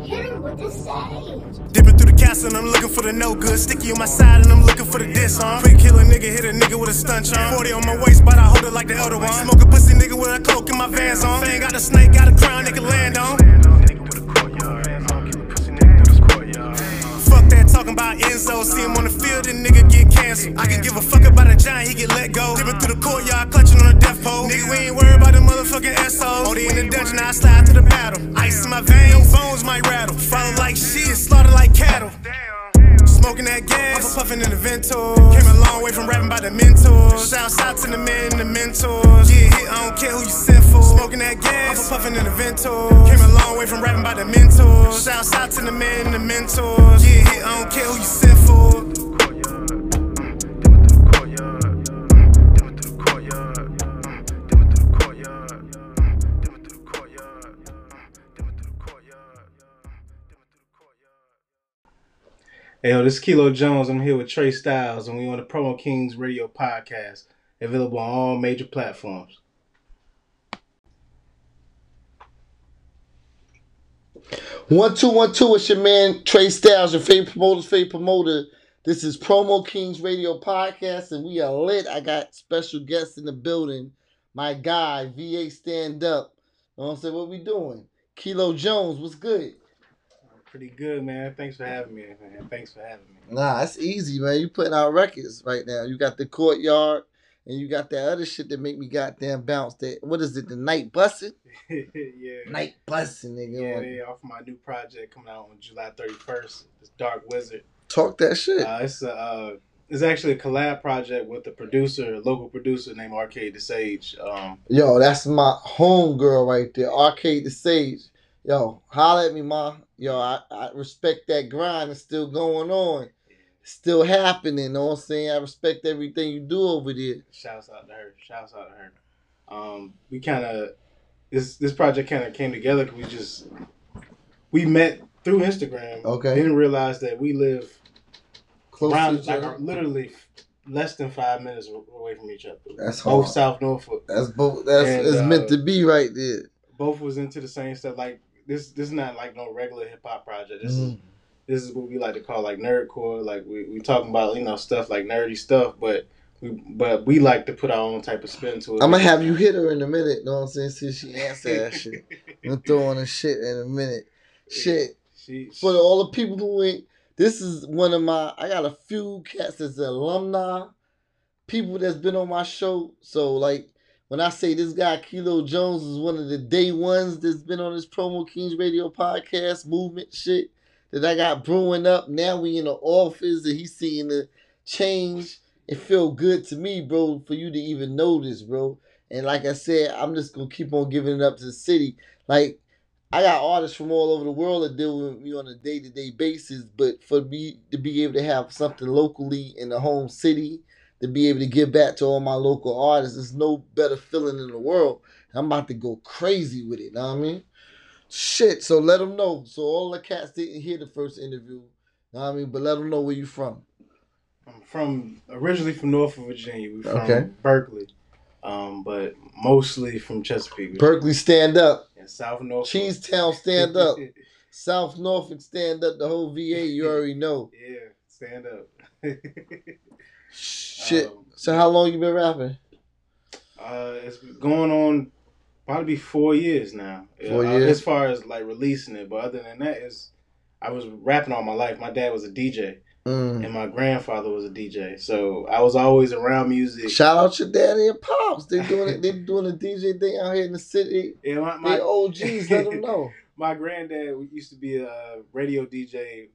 Arcade, hit him with the. Dipping through the castle and I'm looking for the no good. Sticky on my side and I'm looking for the diss on. Quick kill nigga, hit a nigga with a stunt on. 40 on my waist, but I hold it like the other one. Smoke a pussy nigga with a cloak in my vans on. Fang got a snake, got a crown, nigga land on. That talking about Enzo. See him on the field, and nigga get canceled. I can give a fuck about a giant, he get let go. Dipping through the courtyard, clutching on a death pole. Nigga, we ain't worried about the motherfucking. Oh, they in the dungeon, I slide to the battle. Ice in my veins, bones might rattle. Follow like shit, slaughter like cattle. Smoking that gas, I'm puffing in the Ventos. Came a long way from rapping by the mentors. Shouts out to the men, the mentors. Yeah, hit, I don't care who you sent for. Smoking that gas, I'm puffing in the Ventos. Came a long way from rapping by the mentors. Shouts out to the men, the mentors. Yeah, hit, I don't care who you sent for. Hey, yo, this is Kilo Jones. I'm here with Trey Styles, and we on the Promo Kings Radio Podcast, available on all major platforms. One two one two. It's your man Trey Styles, your favorite promoter's favorite promoter. This is Promo Kings Radio Podcast, and we are lit. I got special guests in the building. My guy VA Stand Up. You know what I'm saying? What we doing? Kilo Jones, what's good? Pretty good, man. Thanks for having me, man. Thanks for having me. Nah, it's easy, man. You putting out records right now. You got the courtyard, and you got that other shit that make me goddamn bounce. That what is it? The Knight Bussin? yeah. Knight Bussin, nigga. Yeah, they off my new project coming out on July 31st. It's Dark Wizard. Talk that shit. Uh, it's a, uh, it's actually a collab project with a producer, a local producer named Arcade the Sage. Um, Yo, that's my home girl right there. Arcade the Sage. Yo, holla at me, ma. Yo, I, I respect that grind. It's still going on. It's still happening. You know what I'm saying? I respect everything you do over there. shouts out to her. Shouts out to her. Um, we kind of this this project kind of came together 'cause we just we met through Instagram. Okay. Didn't realize that we live Close around each like literally less than five minutes away from each other. That's both hard. South Norfolk. That's both. That's And, it's uh, meant to be right there. Both was into the same stuff. Like this this is not like no regular hip hop project. This is Mhm. this is what we like to call like nerdcore. Like we we talking about you know stuff like nerdy stuff, but we but we like to put our own type of spin to it. I'm gonna have you hit her in a minute. Know what I'm saying? See she answer that shit. I'm gonna throw on a shit in a minute. Shit. She, for all the people who ain't this is one of my I got a few cats that's alumni, people that's been on my show. So like when I say this guy Kilo Jones is one of the day ones that's been on this Promo Kings Radio podcast movement shit that I got brewing up. Now we in the office and he's seeing the change. It feel good to me, bro, for you to even know this, bro. And like I said, I'm just gonna keep on giving it up to the city. Like I got artists from all over the world that deal with me on a day to day basis, but for me to be able to have something locally in the home city, to be able to give back to all my local artists, there's no better feeling in the world. I'm about to go crazy with it, know what I mean? Shit, so let them know. So all the cats didn't hear the first interview, know what I mean? But let them know where you from. I'm from originally from Norfolk, Virginia. We from Okay. Berkley, um, but mostly from Chesapeake. Berkley, stand up. and South Norfolk. Cheesetown, stand up. South Norfolk, stand up. The whole VA, you already know. yeah, stand up. Shit. Um, So how long you been rapping? Uh, it's going on probably four years now. Four Uh, years? As far as like releasing it, but other than that, is I was rapping all my life. My dad was a DJ, Mm. and my grandfather was a DJ, so I was always around music. Shout out your daddy and pops. They doing it. They doing a DJ thing out here in the city. Yeah, my, my They OGs. Let them know. my granddad used to be a radio DJ.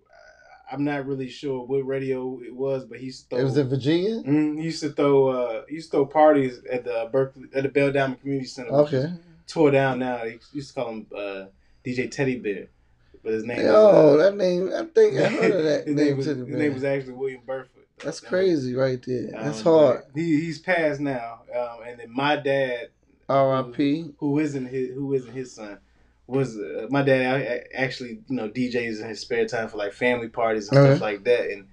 I'm not really sure what radio it was, but he used to throw. It was in Virginia. Mm, he used to throw. Uh, he used to throw parties at the Berkley at the Bell Diamond Community Center. Okay. tore down now. He used to call him uh, DJ Teddy Bear, but his name. Oh, was, that name. I think I heard of that his name. was, his name was actually William Burford. That's Um, crazy, right there. That's um, hard. He, he's passed now, um, and then my dad, R.I.P. who isn't his, who isn't his son, was uh, my dad. I, I actually, you know, DJs in his spare time for like family parties and stuff like that. And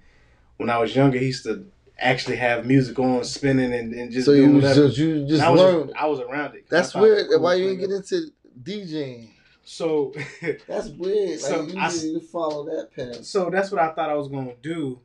when I was younger, he used to actually have music on, spinning, and, and just So doing you was just you just I was learned. I was around it. That's thought it was weird. cool Why you didn't get into DJing? So, That's weird. Like So, you I- to follow that path. so that's what I thought I was gonna do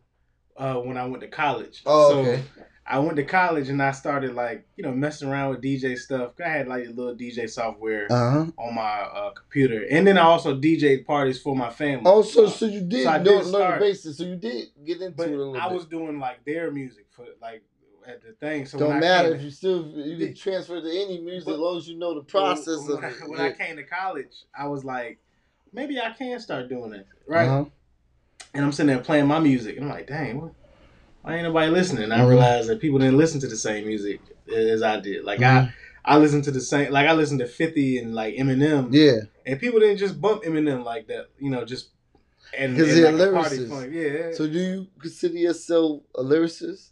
uh, when I went to college. Oh, so okay. I went to college and I started like you know messing around with DJ stuff. I had like a little DJ software Uh huh. on my uh, computer, and then I also DJ parties for my family. Oh, so Uh, so you did So I did learn the basis. So you did get into but it a little bit. I bit. was doing like their music for like at the thing. So Don't matter if you still you can transfer to any music But- as long as you know the process when, of I, it. when Yeah. I came to college, I was like, maybe I can start doing that, right? Uh-huh. and I'm sitting there playing my music, and I'm like, dang, what? Why ain't nobody listening? I Mhm. realized that people didn't listen to the same music as I did. Like Mhm. I, I listened to the same, like I listened to 50 and like Eminem, Yeah, and people didn't just bump Eminem like that, you know, just and, 'Cause and they're like lyricists. Yeah. So do you consider yourself a lyricist?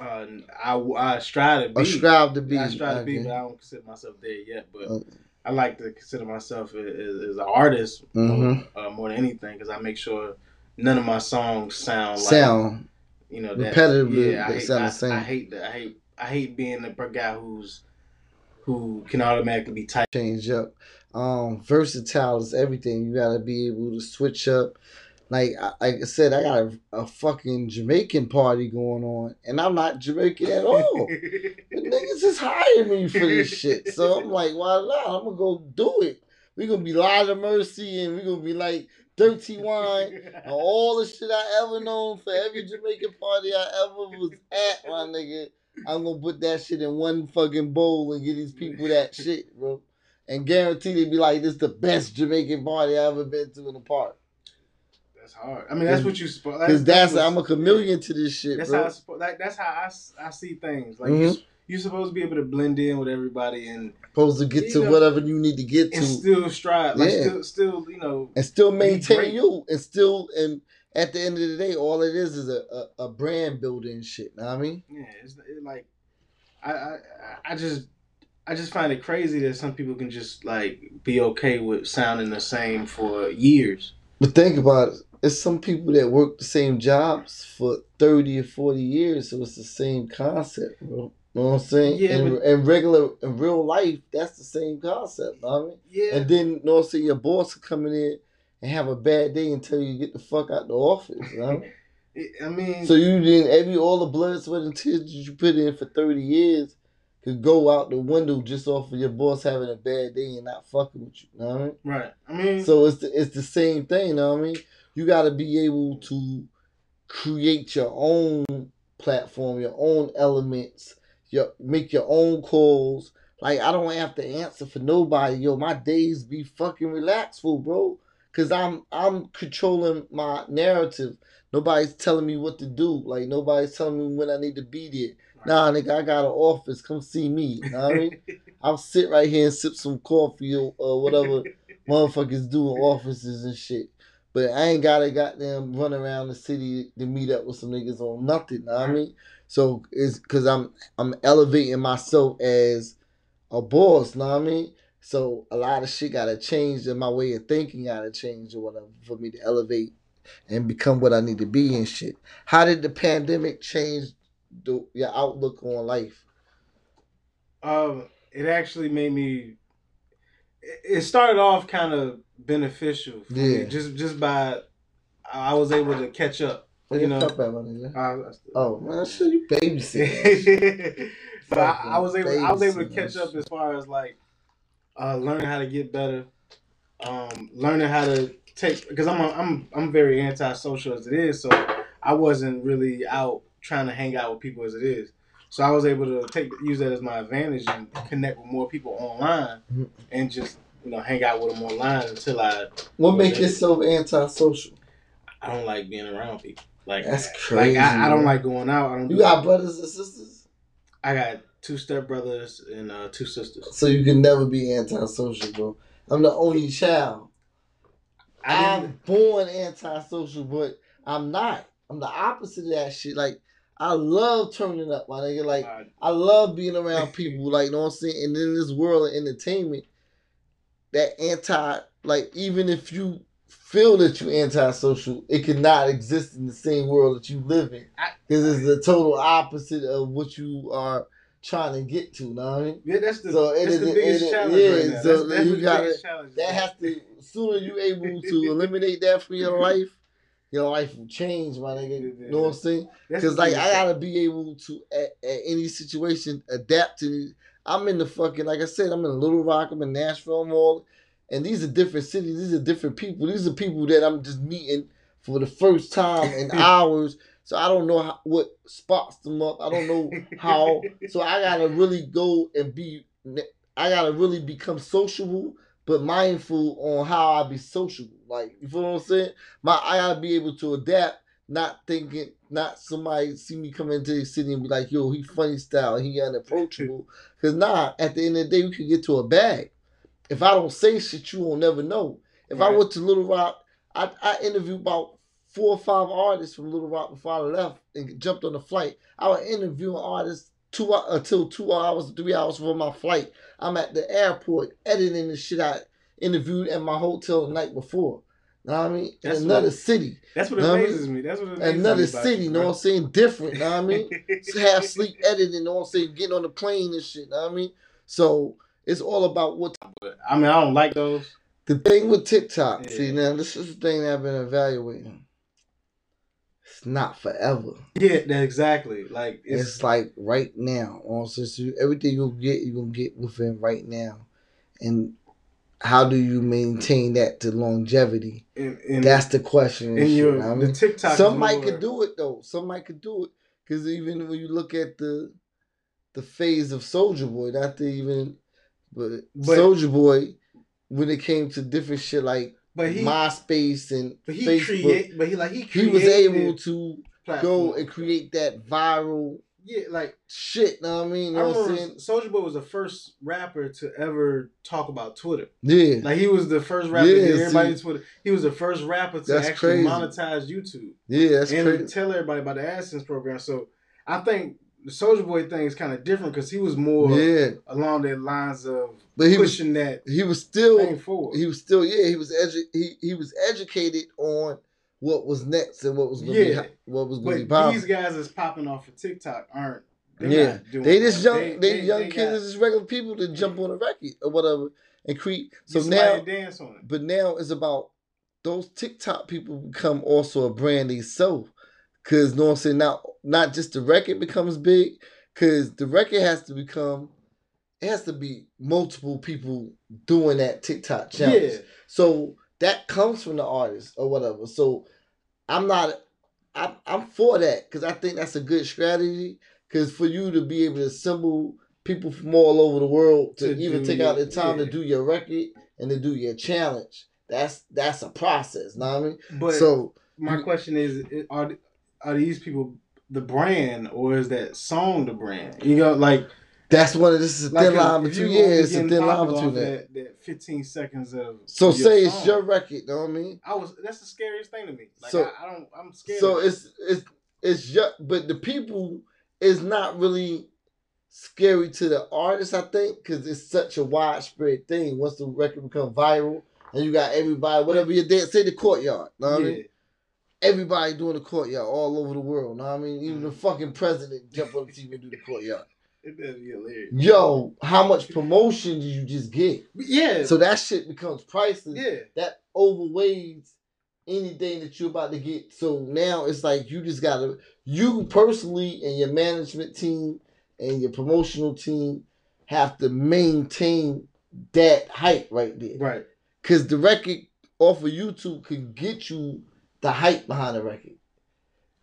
uh, I, I strive to be. Or strive to be? I strive to be, but I don't consider myself there yet. But Okay. I like to consider myself as, as an artist Mhm. uh, more than anything because I make sure none of my songs sound like Sound. You know that Repetitively, Yeah, I hate, sound I, the same. I hate that. I hate I hate being the guy who's who can automatically be typed. change up. Um, versatile is everything. You gotta be able to switch up. Like I, like I said, I got a, a fucking Jamaican party going on, and I'm not Jamaican at all. The niggas just hired me for this shit. So I'm like, why not? I'm gonna go do it. we gonna be Light of Mercy and we gonna be like Dirty Wine and all the shit I ever known for every Jamaican party I ever was at, my nigga. I'm gonna put that shit in one fucking bowl and give these people that shit, bro. And guarantee they be like, this is the best Jamaican party I ever been to in the park. That's hard. I mean, that's what you supposed. Cause that's, I'm a chameleon to this shit, That's bro. how I. Like that's how I, I see things. Like Mhm. You, you're supposed to be able to blend in with everybody and Supposed to get to know, whatever you need to get to and still strive. Like Yeah. still, still, you know. and still maintain you and still and at the end of the day all it is is a, a, a brand building shit know what i mean Yeah, it's it, like I, I I just I just find it crazy that some people can just like be okay with sounding the same for years. but think about it it's some people that work the same jobs for 30 or 40 years so it's the same concept bro know what i'm saying Yeah, in, but- in regular in real life that's the same concept know what i mean Yeah, and then you know what I'm saying your boss come in and have a bad day and tell you get the fuck out the office you know I mean? I mean, So you didn't every all the blood, sweat, and tears that you put in for thirty years could go out the window just off of your boss having a bad day and not fucking with you. Know what I mean? right? I mean, So it's the it's the same thing. Know what I mean? You got to be able to create your own platform, your own elements, your make your own calls. Like I don't have to answer for nobody. Yo, my days be fucking relaxful, bro. Cause I'm I'm controlling my narrative. Nobody's telling me what to do. Like nobody's telling me when I need to be there. Nah, nigga, I got an office. Come see me. You know what I mean? I'll sit right here and sip some coffee or, whatever motherfuckers do in offices and shit. But I ain't gotta goddamn run around the city to meet up with some niggas on nothing. Know what I mean? So it's cause I'm I'm elevating myself as a boss, know what I mean? So a lot of shit gotta change and my way of thinking gotta change or whatever for me to elevate and become what I need to be and shit. How did the pandemic change the, your outlook on life? um, it actually made me. It started off kind of beneficial for me, Yeah. just just by I was able to catch up. You know, cup at, my? I, I- Oh man, shit, you babysit. but I, I was able I was able to catch up as far as like uh, learning how to get better, um, learning how to take because I'm a, I'm I'm very antisocial as it is, so I wasn't really out trying to hang out with people as it is. So I was able to take use that as my advantage and connect with more people online Mhm. and just you know hang out with them online until I What make yourself antisocial? I don't like being around people. Like That's Like crazy. I, I don't like going out. I don't. You do- got brothers and sisters, I got two step brothers and uh, two sisters. so you can never be antisocial, bro. I'm the only child. I I'm born antisocial, but I'm not. I'm the opposite of that shit. Like I love turning up, my nigga. Like I love being around people, like you know what I'm saying. And in this world of entertainment, that anti, like even if you feel that you antisocial, it cannot exist in the same world that you live in, I- because it's the total opposite of what you are trying to get to. Know what I mean? yeah, that's the So it that's is- the it biggest is- challenge yeah, right now. so That's, that's you the gotta- biggest challenge. That has to sooner you able to eliminate that from your life, your life will change, my nigga. You know what I'm saying? That's Because like I gotta be able to at, at any situation adapt to. these- I'm in the fucking like I said, I'm in Little Rock, I'm in Nashville, I'm all, and these are different cities. These are different people. These are people that I'm just meeting for the first time in hours. So I don't know how, what spots them up. I don't know how. So I gotta really go and be. I gotta really become sociable, but mindful on how I be sociable. Like you feel what I'm saying? My I gotta be able to adapt, not thinking, not somebody see me come into the city and be like, "Yo, he funny style, he unapproachable." Cause nah, at the end of the day, we could get to a bag. If I don't say shit, you won't never know. If I went to Little Rock, I I interviewed about four or five artists from Little Rock before I left and jumped on the flight. I was interviewing artists two uh, until two hours, three hours before my flight. I'm at the airport editing the shit I interviewed at my hotel the night before. Know what I mean? In That's what- another city. That's what Know I mean? amazes me. That's what amazes Another city, you, know what. I'm saying? Different, know what I mean? Half sleep editing, know what I'm saying? Getting on the plane and shit, know what I mean? So it's all about what I mean, I don't like those. the thing with TikTok. See now this is the thing that I've been evaluating. It's not forever. Yeah, exactly. Like It's, it's, like right now. On you- everything you'll get, you're gonna get within right now. And how do you maintain that to longevity? in, in, That's the question. and your I the? TikTok. Somebody could do it though. Somebody could do it because even when you look at the the phase of Soulja Boy, not to even, but, But- Soulja Boy, when it came to different shit like but he, MySpace and but he Facebook, create, but he like he he was able to go and create that viral Yeah, like shit. Know what I mean? You I what I'm saying? Soulja Boy was the first rapper to ever talk about Twitter. Yeah, Like he was the first rapper Yeah, to get everybody see. Twitter. He was the first rapper to That's actually crazy. monetize YouTube yeah, that's and crazy. tell everybody about the AdSense program. So I think the Soulja Boy thing is kind of different because he was more Yeah, along the lines of but he was pushing that he was still forward. he was still yeah he was edu- he he was educated on what was next and what was gonna Yeah. ho- what was gonna be these guys that's popping off of TikTok aren't. Yeah. They just young they, young they kids got- just regular people that jump on a record or whatever and create. So now, dance on it. but now it's about those TikTok people become also a brand themselves. Cause no I'm saying not not just the record becomes big, cause the record has to become it has to be multiple people doing that TikTok challenge. Yeah, So that comes from the artist or whatever. So I'm not, I'm, I'm for that because I think that's a good strategy. Because for you to be able to assemble people from all over the world to, To even take your- out the time yeah. to do your record and to do your challenge, that's that's a process. Know what I mean? but so my question is: Are are these people the brand, or is that song the brand? You know, like that's one of this is a like thin line between yeah, it's a thin line between that. that. That 15 seconds of So your say it's your record. Know what I mean? I was that's the scariest thing to me. Like So- I, I don't I'm scared. So it's it's it's just, but the people is not really scary to the artist, I think, because it's such a widespread thing. Once the record become viral, and you got everybody, whatever you did, say the courtyard, know what I mean? Everybody doing the courtyard all over the world, know what I mean? Even the mm. fucking president jump on the TV and do the courtyard. It does be hilarious. Yo, how much promotion do you just get? Yeah. So that shit becomes priceless yeah. that overweighs anything that you're about to get. So now it's like you just gotta you personally and your management team and your promotional team have to maintain that hype right there. Right. Cause the record off of YouTube can get you the hype behind the record.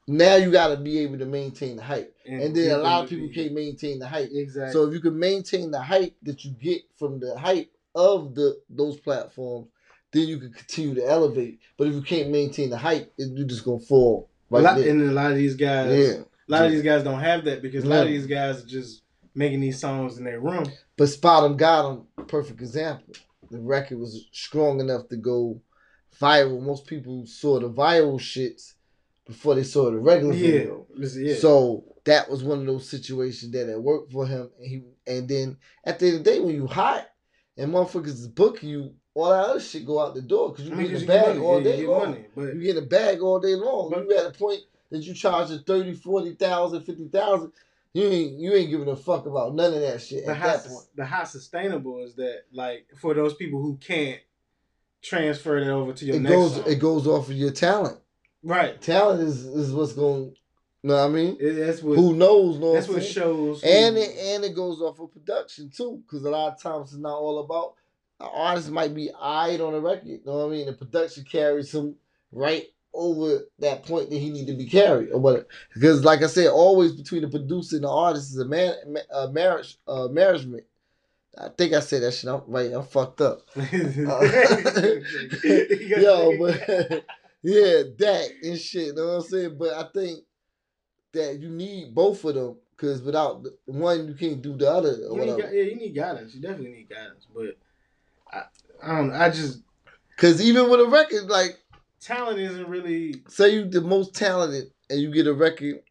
Now you gotta be able to maintain the hype. And then a lot of people can't maintain the hype. Exactly. So if you can maintain the hype that you get from the hype of the those platforms, then you can continue to elevate. But if you can't maintain the hype, you're just gonna fall a right lot, there. and a lot of these guys, Yeah. a lot of these guys don't have that because a lot of these guys are just making these songs in their room. But SpotemGottem, perfect example. The record was strong enough to go viral. Most people saw the viral shits before they saw the regular Yeah, video. yeah. So that was one of those situations that it worked for him. And he and then at the end of the day, when you hot and motherfuckers is booking you, all that other shit go out the door because you I mean, get a bag money. all Yeah, day long. money, but You get a bag all day long. But- you at a point that you charge a 30, 40,000, 50,000. You ain't you ain't giving a fuck about none of that shit the at how that point. the how sustainable is that? Like for those people who can't transfer that over to your It next goes song. it goes off of your talent. right. Talent is, is what's going know what I mean? It- that's what Who knows, know that's what what shows. and who- it and it goes off of production too, because a lot of times it's not all about an artist might be eyed on a record. You know what I mean? The production carries him right over that point that he need to be carried or what? Because like I said, always between the producer and the artist is a man a marriage uh marriagement. I think I said that shit. I'm right. I'm fucked up. Yo, but yeah, that and shit. You know what I'm saying? But I think that you need both of them because without one, you can't do the other or You need, yeah, you need guidance. You definitely need guidance. But I, I don't. I just Because even with a record, like talent isn't really. say you the most talented and you get a record,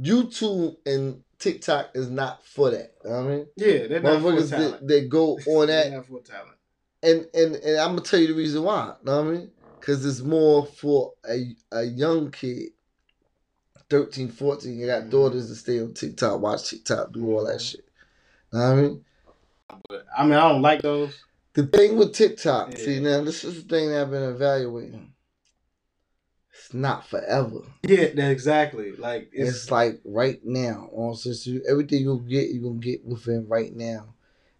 YouTube and TikTok is not for that. You know what I mean? Yeah, they're not for talent. that, that go on that not for talent. and and and I'm gonna tell you the reason why. Know what I mean? Because it's more for a a young kid, 13, 14. You got Mhm. daughters that stay on TikTok, watch TikTok, do all that shit. Know what I mean? But I mean, I don't like those. The thing with TikTok, see now, this is the thing that I've been evaluating. It's not forever. Yeah, exactly. Like It's, it's, like right now. On everything you'll get, you're gonna get within right now.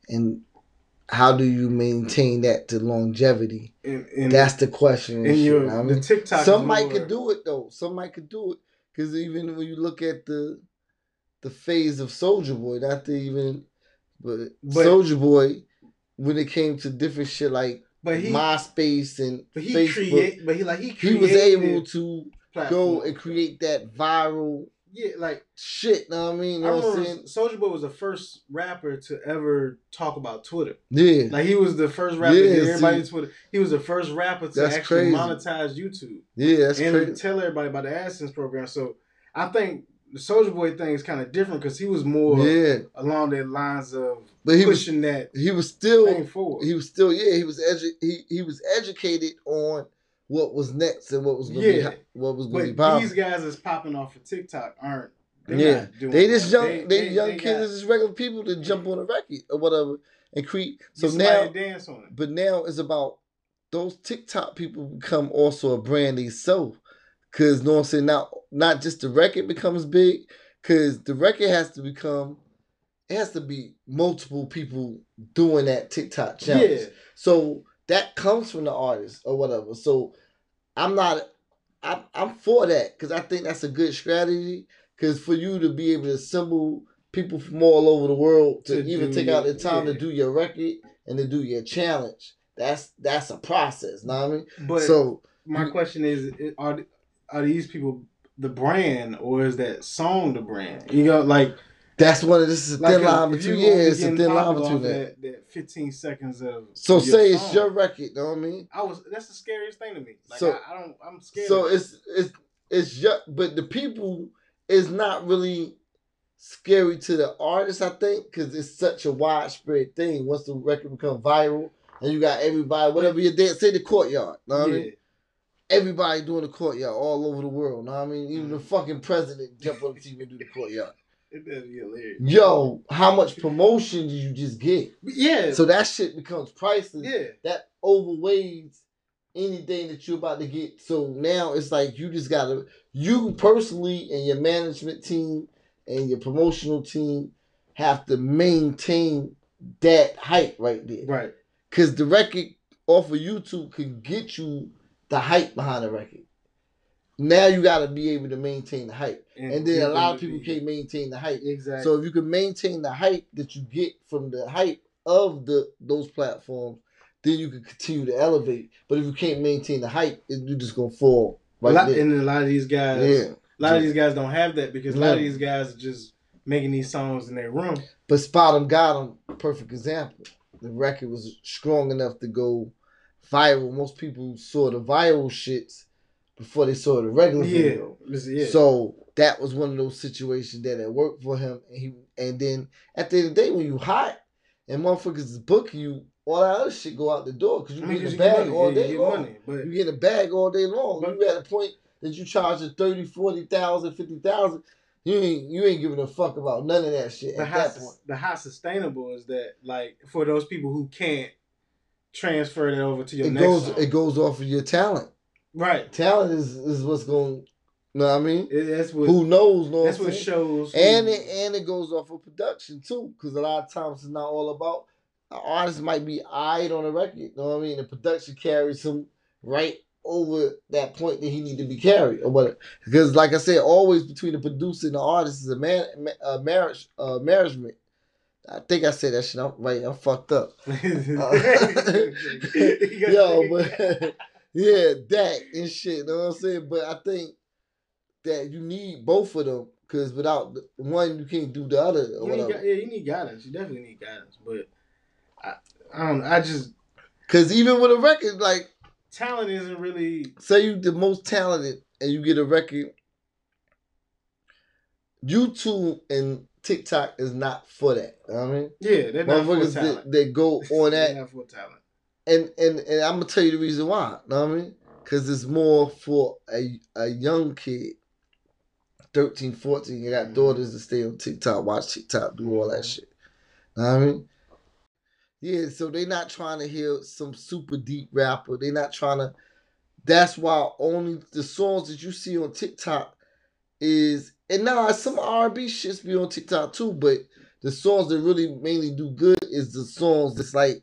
And how do you maintain that to longevity? in, in, That's the question. and shit, know the? TikTok. Some might more- could do it though. Some might could do it because even when you look at the the phase of Soulja Boy, not to even, but, But- Soulja Boy, when it came to different shit like But he, MySpace and but he Facebook, create, but he like he he was able to go and create that viral Yeah, like shit. Know what I mean? You I what I'm saying? remember Soulja Boy was the first rapper to ever talk about Twitter. Yeah, Like he was the first rapper Yeah, to get everybody see. Twitter. He was the first rapper to actually crazy. monetize YouTube yeah, that's and crazy. tell everybody about the AdSense program. So I think the Soulja Boy thing is kind of different because he was more Yeah, along the lines of but he was pushing that he was still he was still yeah he was edu- he he was educated on what was next and what was gonna be Yeah. ho- what was gonna be popular. these guys that's popping off of TikTok aren't. Yeah, they just young they, young they kids, got- just regular people that jump on a record or whatever and create. So now, dance on it. but now it's about those TikTok people become also a brand themselves. Cause know what I'm saying not not just the record becomes big, cause the record has to become it has to be multiple people doing that TikTok challenge. Yeah, So that comes from the artist or whatever. So I'm not, I'm, I'm for that because I think that's a good strategy. Because for you to be able to assemble people from all over the world to, To even take out the time yeah. to do your record and to do your challenge, that's that's a process. Know what I mean? but so my question is: Are are these people the brand, or is that song the brand? You know, like that's one of this is a like thin line between yeah, it's a thin line between that. that. That fifteen seconds of So say it's song, your record. Know what I mean? I was that's the scariest thing to me. Like So- I, I don't, I'm scared. So it's it's it's just, but the people is not really scary to the artist. I think because it's such a widespread thing. Once the record become viral and you got everybody, whatever you did, say the courtyard. Know what I mean? Everybody doing the courtyard all over the world. Know what I mean? Even the mm. fucking president jump on the TV and do the courtyard. It does be hilarious. Yo, how much promotion do you just get? Yeah. So that shit becomes priceless yeah. that overweighs anything that you're about to get. So now it's like you just gotta you personally and your management team and your promotional team have to maintain that hype right there. Right. Cause the record off of YouTube can get you the hype behind the record. Now you gotta be able to maintain the hype. And then a lot of people can't maintain the hype. Exactly. So if you can maintain the hype that you get from the hype of the those platforms, then you can continue to elevate. But if you can't maintain the hype, it, you're just gonna fall a right lot, there. and a lot of these guys, Yeah. a lot of these guys don't have that because a lot of these guys are just making these songs in their room. But SpotemGottem, perfect example. The record was strong enough to go viral. Most people saw the viral shits before they saw the regular Yeah, video. yeah. So that was one of those situations that it worked for him. And he and then at the end of the day, when you hot and motherfuckers is booking you, all that other shit go out the door because you I mean, get a bag all you day get long. money, but- you get a bag all day long. But- you at a point that you charge a 30, 40,000, 50,000. You ain't you ain't giving a fuck about none of that shit the at how, that sus- point. the how sustainable is that? Like for those people who can't transfer that over to your It next goes song. it goes off of your talent. Right. Talent is is what's going. You know what I mean? It- that's what. Who knows? Know that's what what shows. who- and it and it goes off of production too, because a lot of times it's not all about an artist might be eyed on a record. You know what I mean? The production carries him right over that point that he need to be carried or what? Because like I said, always between the producer and the artist is a man a marriage uh marriagement. I think I said that shit. I'm right. I'm fucked up. Yo, but yeah, that and shit. You know what I'm saying? But I think that you need both of them because without the- one, you can't do the other. You need, yeah, you need guidance. You definitely need guidance. But I, I don't. know. I just Because even with a record, like talent isn't really. say you the most talented and you get a record, YouTube and TikTok is not for that. You know what I mean? Yeah, they're not for talent. that, that go on They're that not for talent. And and and I'm gonna tell you the reason why. Know what I mean? Because it's more for a a young kid, 13, 14. You got daughters that stay on TikTok, watch TikTok, do all that Mhm. shit. Know what I mean? Yeah, so they're not trying to hear some super deep rapper. They're not trying to. That's why only the songs that you see on TikTok is and now some R&B shits be on TikTok too, but the songs that really mainly do good is the songs that's like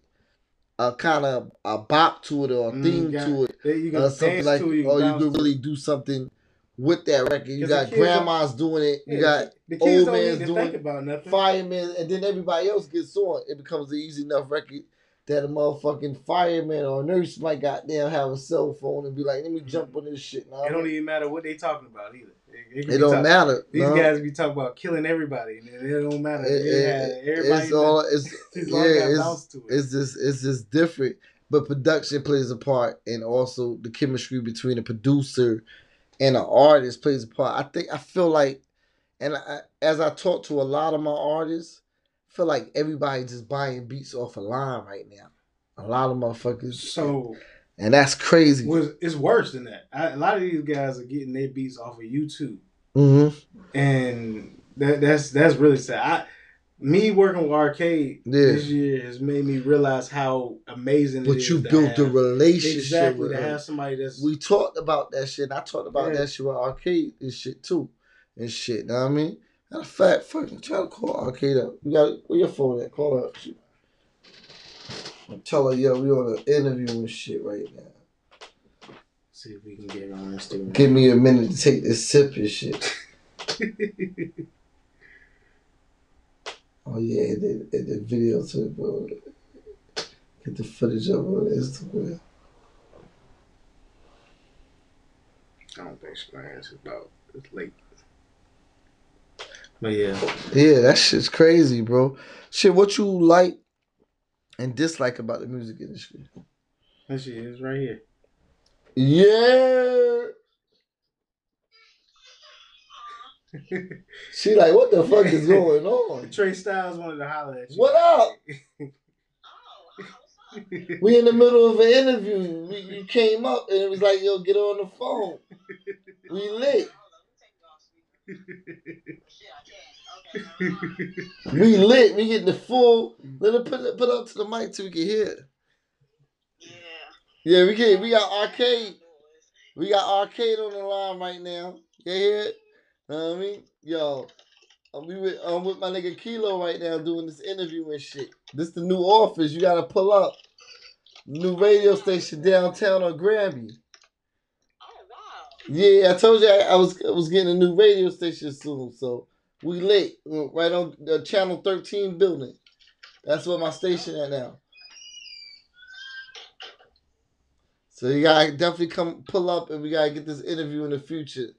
a kind of a bop to it or a Mm, theme got- to it you or something like, it, you or you can really do something with that record. You got grandmas doing it. You got the kids old man's doing about firemen, and then everybody else gets on. It becomes an easy enough record that a motherfucking fireman or a nurse might goddamn have a cell phone and be like, "Let me jump on this shit." Now It don't even matter what they talking about either. It, it can it be don't talk- matter. These no. guys be talking about killing everybody, and it, it don't matter. It- It, everybody. it's all it's it's yeah, it's, to it. it's just it's just different. But production plays a part, and also the chemistry between a producer and an artist plays a part. I think I feel like, and I, as I talk to a lot of my artists, I feel like everybody just buying beats off a line right now. A lot of motherfuckers. so and that's crazy. it's worse than that. I, a lot of these guys are getting their beats off of YouTube, hmm and that, that's that's really sad. I, me working with Arcade Yeah. this year has made me realize how amazing. But you built a relationship exactly with to have somebody that's we talked about that shit. And I talked about Yeah. that shit with Arcade and shit too. And shit, know what I mean? Matter of fact, fucking try to call Arcade up. You got where your phone at? Call her up. Shit. I tell her, yo, we on an interview and shit right now. see if we can get her on Instagram. Give me a minute to take this sip and shit. Oh yeah, the, the, the video to it, bro. Get the footage of it on Instagram. I don't think she's gonna answer about it's late. But yeah, Yeah, that shit's crazy, bro. Shit, what you like and dislike about the music industry? that she is right here. Yeah. She like, what the fuck is going on? Trey Styles wanted to holler at you. What up? Oh, we in the middle of an interview. We, you came up and it was like, yo, get on the phone. We lit. We lit. We getting the full. Let her put it put up to the mic so we can hear. Yeah, Yeah, we get we got arcade. We got arcade on the line right now. You hear it? Know what I mean? Yo, I'm we with I'm with my nigga Kilo right now doing this interview and shit. This the new office. You gotta pull up. New radio station downtown on Granby. Oh, yeah, I told you I, I was I was getting a new radio station soon, so we late. Right on the channel 13 building. That's where my station at now. So you gotta definitely come pull up and we gotta get this interview in the future.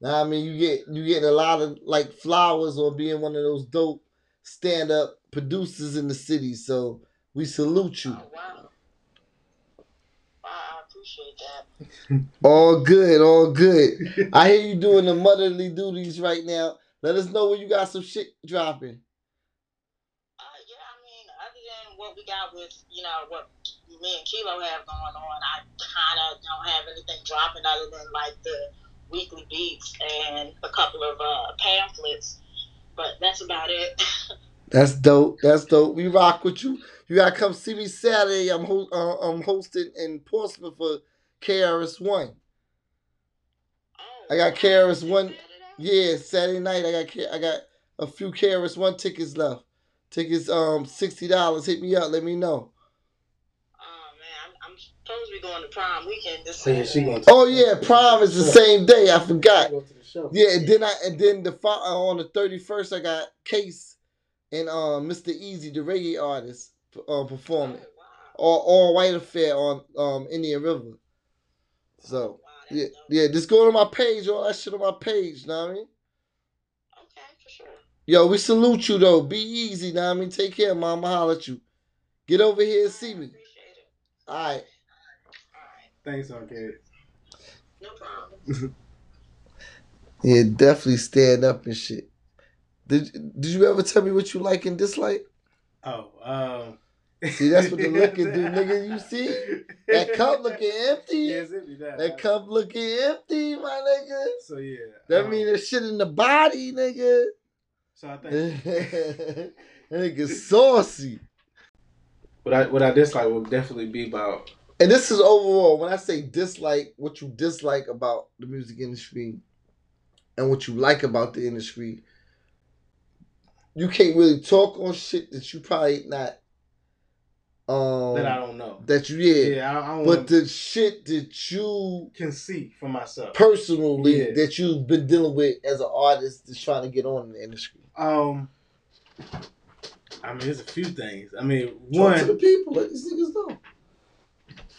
Now I mean you get you getting a lot of like flowers on being one of those dope stand up producers in the city. So we salute you. Oh, wow, I appreciate that. All good, all good. I hear you doing the motherly duties right now. Let us know when you got some shit dropping. Uh, yeah, I mean, other than what we got with, you know, what me and Kilo have going on, I kind of don't have anything dropping other than like the weekly beats and a couple of uh, pamphlets. But that's about it. That's dope. That's dope. We rock with you. You gotta come see me Saturday. I'm ho- uh, I'm hosting in Portsmouth for KRS One. I got KRS One. Yeah, Saturday night. I got K- I got a few KRS One tickets left. Tickets um sixty dollars. Hit me up. Let me know. Oh man, I'm, I'm supposed to be going to prom weekend this yeah, she gonna. Oh yeah, prom is the same day. I forgot. Go to the show. Yeah, and then I and then the uh, on the thirty first I got Case and um Mr. Easy, the reggae artist, uh, performing. Oh, wow. All all white affair on um Indian River. So Wow, that's yeah, yeah, just go to my page, all that shit on my page, you know what I mean? Okay, for sure. Yo, we salute you though. Be easy, know what I mean? Take care, mama. Holler at you. Get over here and see me. Alright. All right, Thanks, Arcade. no problem. Yeah, definitely stand up and shit. Did did you ever tell me what you like and dislike? Oh, um. See, that's what the looking do, nigga. You see? That cup looking empty. Yes, it be that. That cup looking empty, my nigga. So yeah. That um, mean there's shit in the body, nigga. So I think that nigga saucy. what I what I dislike would definitely be about And this is overall. When I say dislike, what you dislike about the music industry, and what you like about the industry, you can't really talk on shit that you probably not. Um, that I don't know. that you yeah, Yeah, I, I don't but the shit that you can see for myself. personally Yeah. that you've been dealing with as an artist that's trying to get on in the industry. Um, I mean, there's a few things. I mean, Talk to the one, people, let these niggas know.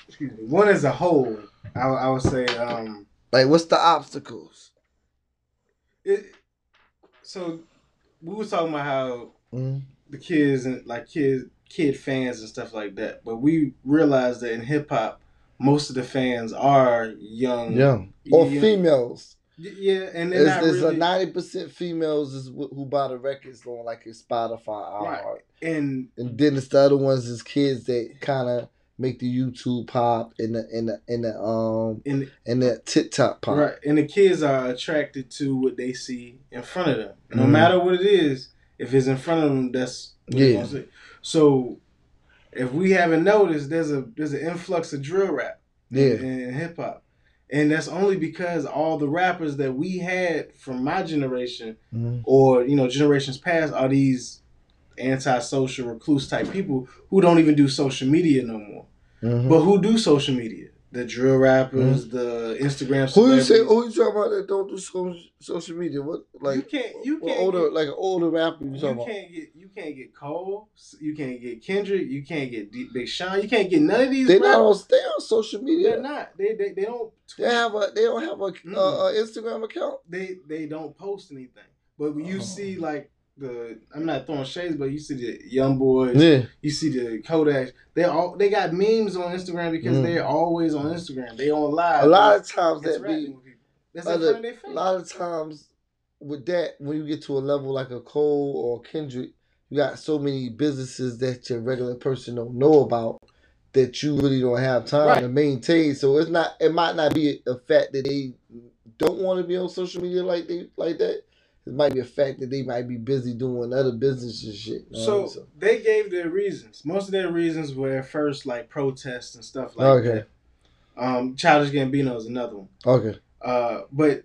excuse me, one as a whole, I, I would say, um, Like, what's the obstacles? it. So we were talking about how Mm. the kids and like kids, kid fans and stuff like that, but we realized that in hip hop, most of the fans are young, Young or young- females. Yeah, and There's, not there's really, a ninety percent females is who buy the records on like your Spotify, Right. iHeart. and and then it's the other ones is kids that kind of make the YouTube pop and the and the and the um and and the TikTok pop. Right, and the kids are attracted to what they see in front of them. No Mhm. matter what it is, if it's in front of them, that's Yeah. So, if we haven't noticed, there's a there's an influx of drill rap Yeah. hip hop, and that's only because all the rappers that we had from my generation Mhm. or you know generations past are these antisocial recluse type people who don't even do social media no more, Mhm. but who do social media. The drill rappers, the Instagram. Mm-hmm. Who you say? Who you talking about that don't do social social media? What like you can't you can't older get, like an older rapper? You you can't get you can't get Cole, you can't get Kendrick, you can't get D- Big Sean, you can't get none of these. They not rappers. on. They on social media. They're not. They they, they don't. They have a. They don't have a Mm. uh, uh, Instagram account. They they don't post anything. But when you Oh. see like the I'm not throwing shades, but you see the young boys, Yeah. you see the Kodak. They all they got memes on Instagram because Mm. they're always on Instagram. They on live. A lot of times that be. That's other, a lot of times with that when you get to a level like a Cole or Kendrick, you got so many businesses that your regular person don't know about that you really don't have time Right. to maintain. So it's not it might not be a fact that they don't want to be on social media like they like that. It might be a fact that they might be busy doing other business and shit. you know? So they gave their reasons. Most of their reasons were at first like protests and stuff like Okay. that. Um, Childish Gambino is another one. okay. Uh, but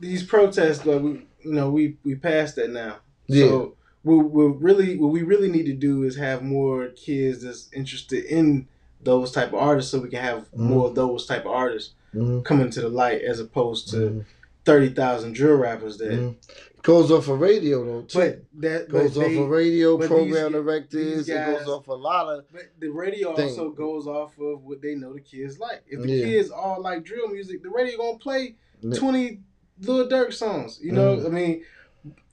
these protests, like we, you know, we we passed that now. Yeah. So what we really what we really need to do is have more kids that's interested in those type of artists, so we can have Mhm. more of those type of artists Mhm. coming to the light, as opposed to Mhm. Thirty thousand drill rappers that. Mhm. Goes off of radio though too. But that goes but off a of radio, program these- directors. these it goes off a lot of But the radio thing. also goes off of what they know the kids like. If the Yeah. kids all like drill music, the radio gonna play twenty Lil Durk songs. You know, Mhm. I mean,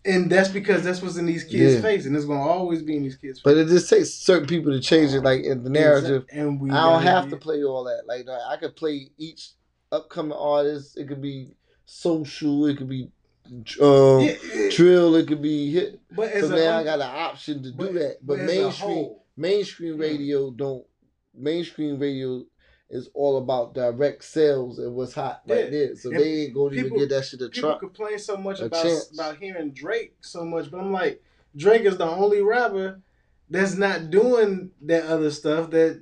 And that's because that's what's in these kids' Yeah. face, and it's gonna always be in these kids' face. But it just takes certain people to change it, like in the narrative. and we I don't have to play all that. Like, I could play each upcoming artist. It could be social. It could be um, Yeah, yeah. drill. It could be hit. But as So a, now I got an option to do that. But, but mainstream mainstream radio don't. Mainstream radio is all about direct sales and what's hot right Yeah. there. So And they ain't going to even give that shit a people complain so much about chance. about hearing Drake so much, but I'm like, Drake is the only rapper that's not doing that other stuff. That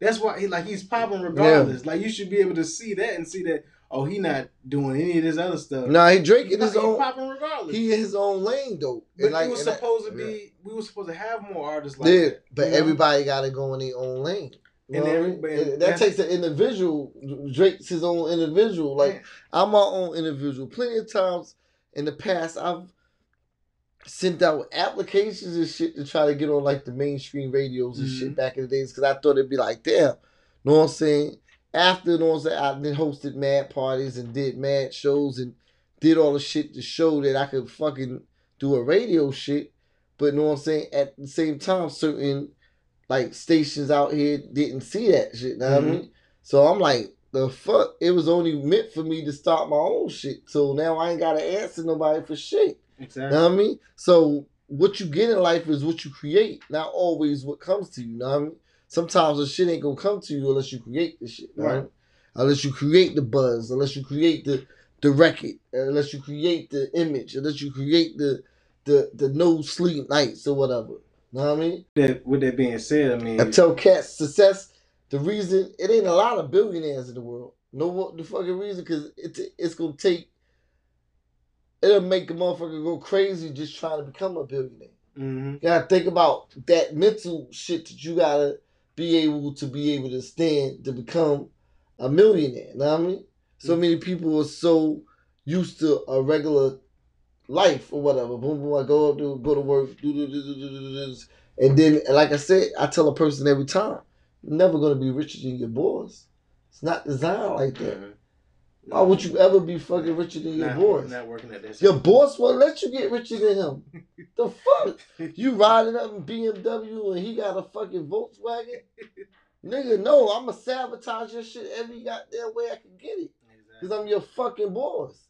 that's why he like he's popping regardless. Like you should be able to see that and see that. Oh, he not doing any of this other stuff. Nah, he drinking his own. popping regardless. He in his own lane though. but And like- was that- supposed to yeah. be. We were supposed to have more artists like yeah, that. but know? everybody got to go in their own lane. You And every- And that takes an individual. Drake's his own individual. Like I'm my own individual. Plenty of times in the past, I've sent out applications and shit to try to get on like the mainstream radios and shit Mhm. back in the days because I thought it'd be like, damn, know what I'm saying? After, what I'm? I then hosted mad parties and did mad shows and did all the shit to show that I could fucking do a radio shit. But you know what I'm saying? At the same time, certain like stations out here didn't see that shit. Know what I Mhm. mean? So I'm like, the fuck? It was only meant for me to start my own shit. So now I ain't gotta answer nobody for shit. exactly. Know what I mean? So what you get in life is what you create, not always what comes to you. Know what I mean? Sometimes the shit ain't gonna come to you unless you create the shit. I Right. Unless you create the buzz, unless you create the the record, unless you create the image, unless you create the the the no sleep nights or whatever. Know what I mean? that with that being said, I mean, I tell cats success. The reason it ain't a lot of billionaires in the world. No what the fucking reason? Because it's it's gonna take. It'll make a motherfucker go crazy just trying to become a billionaire. mhm. You gotta think about that mental shit that you gotta be able to be able to stand to become a millionaire. Know what I mean? So mm. many people are so used to a regular life or whatever. Boom, boom. I go up, do go to work, do do do do do do and then like I said, I tell a person every time, you're never gonna be richer than your boss. It's not designed like that. Mm-hmm. Why would you ever be fucking richer than your not, boss? not working at that. Your boss won't let you get richer than him. the fuck? You riding up in BMW and he got a fucking Volkswagen? Nigga, no, I'ma sabotage your shit every goddamn way I can get it. Because I'm your fucking boss.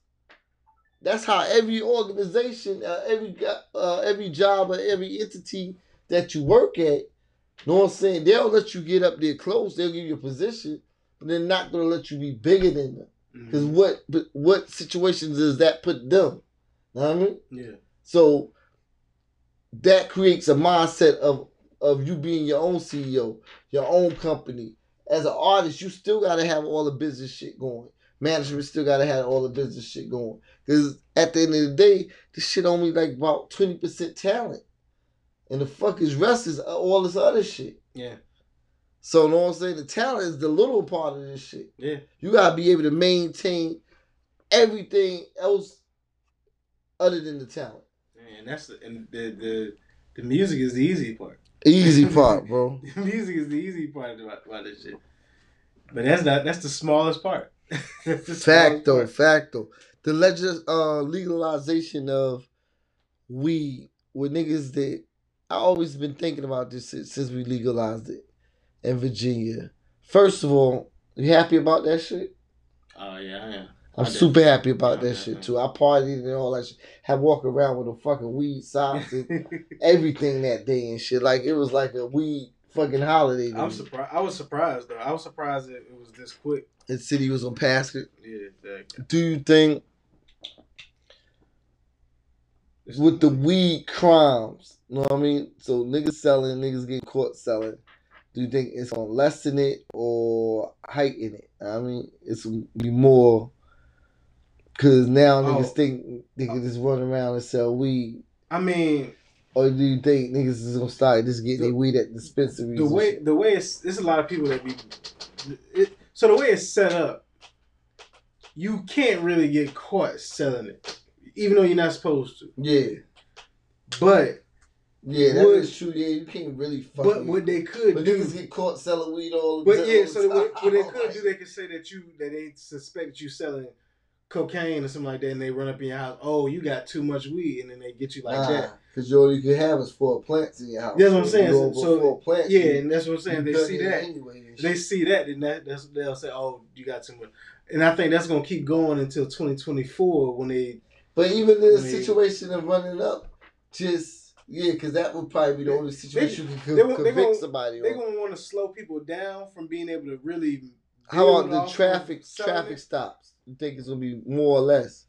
That's how every organization, uh, every uh, every job or every entity that you work at, know what I'm saying? They'll let you get up there close. They'll give you a position, but they're not gonna let you be bigger than them. Because Mhm. what what situations does that put them? Know what I mean? Yeah. So that creates a mindset of of you being your own CEO, your own company. As an artist, you still gotta have all the business shit going. Management still gotta have all the business shit going. Cause at the end of the day, this shit only like about twenty percent talent, and the fuck is rest is all this other shit. Yeah. So, know what I'm saying? The talent is the little part of this shit. Yeah. You gotta be able to maintain everything else other than the talent. And that's the, and the the the music is the easy part. Easy part, bro. Music is the easy part about, about this shit. But that's not that's the smallest part. The Facto, part. facto. The legis- uh, legalization of weed with niggas that I always been thinking about this since, since we legalized it in Virginia. First of all, you happy about that shit? Oh yeah, yeah. I'm I did. super happy about Yeah, that yeah, shit yeah. too. I partied and all that shit. Had walk around with a fucking weed socks and everything that day and shit. Like it was like a weed fucking holiday. I'm surprised. I was surprised though. I was surprised that it was this quick. The city was on pass it. Yeah, exactly. Do you think with the weed crimes, you know what I mean? So niggas selling, niggas get caught selling. Do you think it's gonna lessen it or heighten it? I mean, it's be more because now oh. niggas Oh. think they can just run around and sell weed. I mean, Or do you think niggas is gonna start just getting their weed at dispensaries? the way the way it's there's a lot of people that be it, so the way it's set up, you can't really get caught selling it, even though you're not supposed to. yeah, But yeah, that Would- is true. Yeah, you can't really fuck. but what they could but do, niggas get caught selling weed all but time. yeah, so what, what they could do, they could say that you that they suspect you selling cocaine or something like that, and they run up in your house. Oh, you got too much weed, and then they get you like that. Because you all you can have is four plants in your house. That's what I'm saying. So, so- four plants, yeah, and that's what I'm saying. They see that. anyway and They see that, then that that's, they'll say, "Oh, you got too much." And I think that's gonna keep going until 2024 when they. But even in the they- situation of running up, just yeah, because that would probably be the only situation you can they co- won't- they convict gonna- somebody They're gonna want to slow people down from being able to really. How about the traffic traffic it? stops? You think it's gonna be more or less?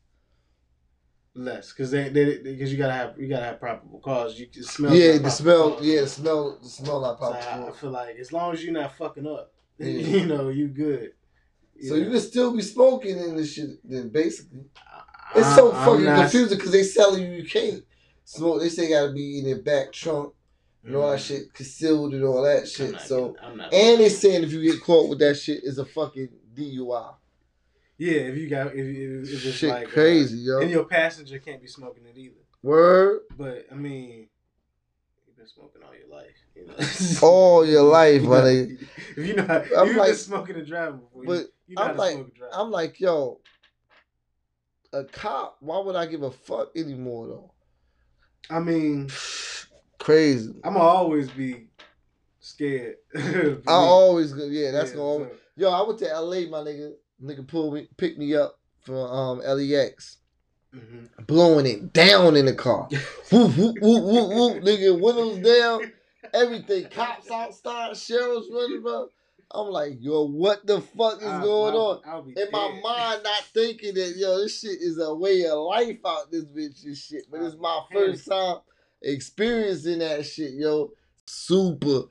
less because they because you gotta have you gotta have probable cause. You can smell. yeah, the smell. Yeah, smell. The smell not So. I, I feel like as long as you're not fucking up, Yeah. you know, you good. So know. you can still be smoking in this shit. Then basically, it's so I'm fucking not- confusing because they selling you you can't smoke. They say gotta be in their back trunk and all that shit concealed and all that I'm shit. not So getting- I'm not- and they saying if you get caught with that shit, it's a fucking DUI. yeah, if you got if, if, if it's Shit like uh, crazy, yo. and your passenger can't be smoking it either. Word. But I mean, you've been smoking all your life. You know? All your life, You my. If you know, how, I'm you've like- been smoking and driving before. But you, you know I'm like, smoke and drive. I'm like, yo, a cop. Why would I give a fuck anymore though? I mean, Crazy. I'm gonna always be scared. I always. Yeah, that's Yeah, gonna. So- yo, I went to L.A. My nigga, nigga pulled me, picked me up from um LAX, Mhm. blowing it down in the car. whoop, whoop, whoop, whoop, whoop, nigga, windows down, everything. Cops outside, sheriffs running around. I'm like, yo, what the fuck is I- going I'll- on? I'll in my mind, not thinking that yo, this shit is a way of life out this bitch and shit. But it's my first time experiencing that shit, yo. Super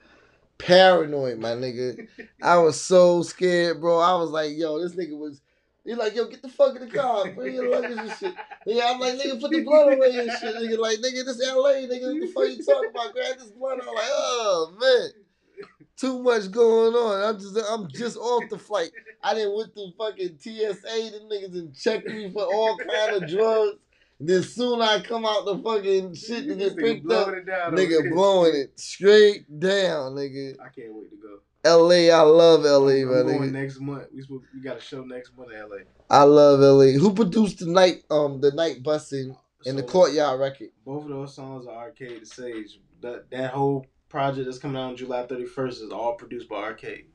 paranoid, my nigga. I was so scared, bro. I was like, yo, this nigga was. He like, yo, get the fuck in the car, bring your luggage and shit. Yeah, I'm like, nigga, put the blood away and shit. Nigga, like, nigga, this LA, nigga, what the fuck you talking about? Grab this blood. I'm like, oh man too much going on. I'm just I'm just off the flight. I didn't went through fucking TSA. The niggas and checked me for all kind of drugs. Then soon I come out the fucking shit to get nigga picked up. Nigga blowing it straight down, nigga. I can't wait to go. LA, I love LA, I'm my going nigga. next month. We supposed, we got a show next month in LA. I love LA. Who produced the night um the Knight Bussin and the So- courtyard record? Both of those songs are Arcade the Sage. That that whole project that's coming out on July 31st is all produced by Arcade.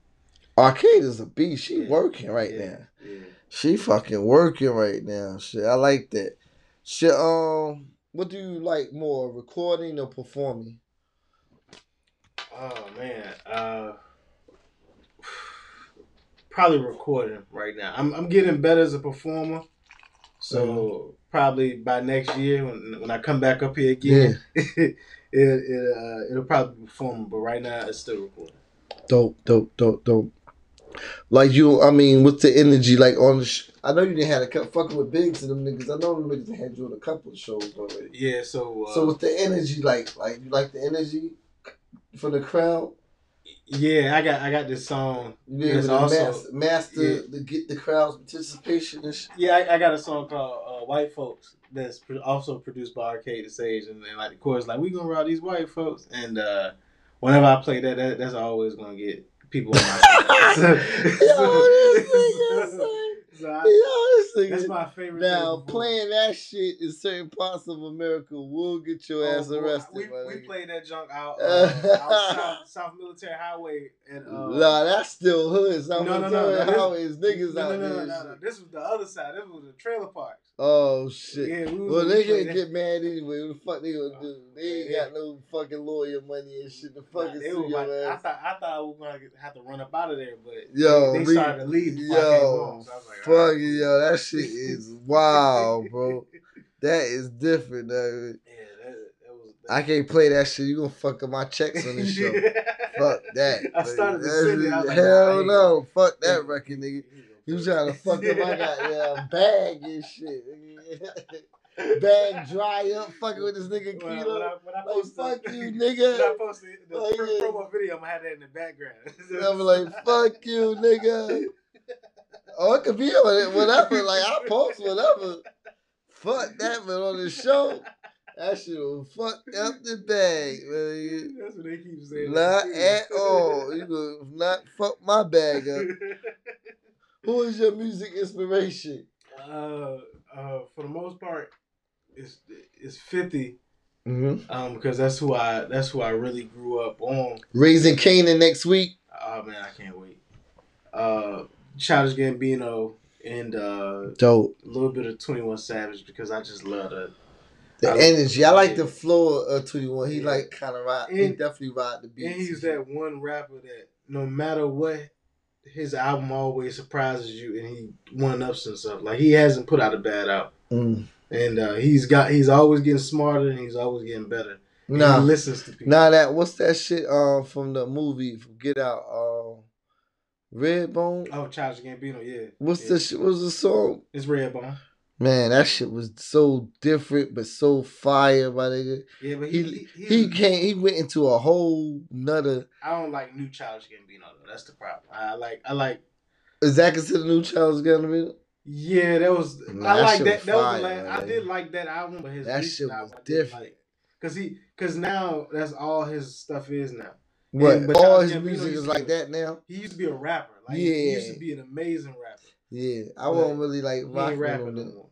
Arcade is a beast. She Yeah. working right yeah, now. Yeah. She fucking working right now. Shit, I like that. Shit, um, what do you like more, recording or performing? Oh man. Uh probably recording right now. I'm I'm getting better as a performer. So Mm-hmm. probably by next year when when I come back up here again, it it uh, it'll probably be performing, but right now it's still recording. Dope, dope, dope, dope. Like you, I mean, with the energy like on the? Sh- I know you didn't have a couple fucking with Biggs and them niggas. I know them niggas had you on a couple of shows already. Yeah, so uh, So what's the energy like? Like you like the energy for the crowd? Yeah, I got I got this song. Be It's also- master, master yeah. to get the crowd's participation and shit. Yeah, I, I got a song called uh, "White Folks" that's pro- also produced by Arcade the Sage, and, then like the chorus like we gonna ride these white folks, and uh, whenever I play that, that that's always gonna get people on my so, Yo, this nigga, so- son. So I- Yo, this nigga. that's my favorite. Now playing that shit in certain parts of America will get your Oh, ass arrested. We, we played that junk out, uh, out South, South Military Highway, and uh, Nah, that's still hood. South No, no, no, Military no, this- Highway is niggas no, out no, no, there. no, and no. This was the other side. This was the trailer parks. Oh shit. Yeah, we well, they can't get mad anyway. What the fuck they gonna do? They ain't Yeah. got no fucking lawyer money and shit to Nah, fucking they sue was your like- I thought I thought I was gonna have to run up out of there, but Yo, they, they leave- started to leave before I came Yo, home. So I was like, fuck all right. it, yo. That shit is wild, bro. That is different, though. Yeah, that, that was. I can't play that shit. You gonna fuck up my checks on this show. Fuck that. I started to That's- send it. I was like, Hell no. Fuck that ain't- record, nigga. You trying to fuck up my goddamn bag and shit. bag dry up, fucking with this nigga When I, when Kilo. I, when I Like, posted, fuck you, nigga. when. I posted the like, first promo video, I'm gonna have that in the background. I'm like, fuck you, nigga. Oh, it could be on whatever. Like, I post whatever. Fuck that, man. on the show, that shit will fuck up the bag, man. That's what they keep saying. Not at all. You gonna not fuck my bag up. Who is your music inspiration? Uh, uh, for the most part, it's it's fifty. Mm-hmm. Um, because that's who I that's who I really grew up on. Raising Kanan next week. Oh man, I can't wait. Uh, Childish Gambino and uh, Dope. a little bit of Twenty One Savage because I just love the The I- energy. I like the flow of Twenty One. He Yeah. like kind of ride. he definitely ride the beat. And he's that one rapper that no matter what, his album always surprises you, and he one ups and stuff. Like he hasn't put out a bad album, Mm. and uh, he's got he's always getting smarter and he's always getting better. And Nah, he listens to people. nah. That what's that shit? Um, from the movie from Get Out. Um, Redbone. Oh, Childish Gambino, yeah. What's yeah. the shit? What's the song? It's Redbone. Man, that shit was so different, but so fire, my nigga. Yeah, but He he he, he came. He went into a whole nother. I don't like new Childish Gambino though. That's the problem. I like I like. Is that considered new Charles Gambino? Yeah, that was. Nah, I like that. was That was fire, the last. I did like that album, but his That shit was album, different. Like, Cause he, cause now that's all his stuff is now. What? but All his music is like that now. He used to be a rapper. Like yeah. he used to be an amazing rapper. Yeah, I But won't really like rock rapping him. no more.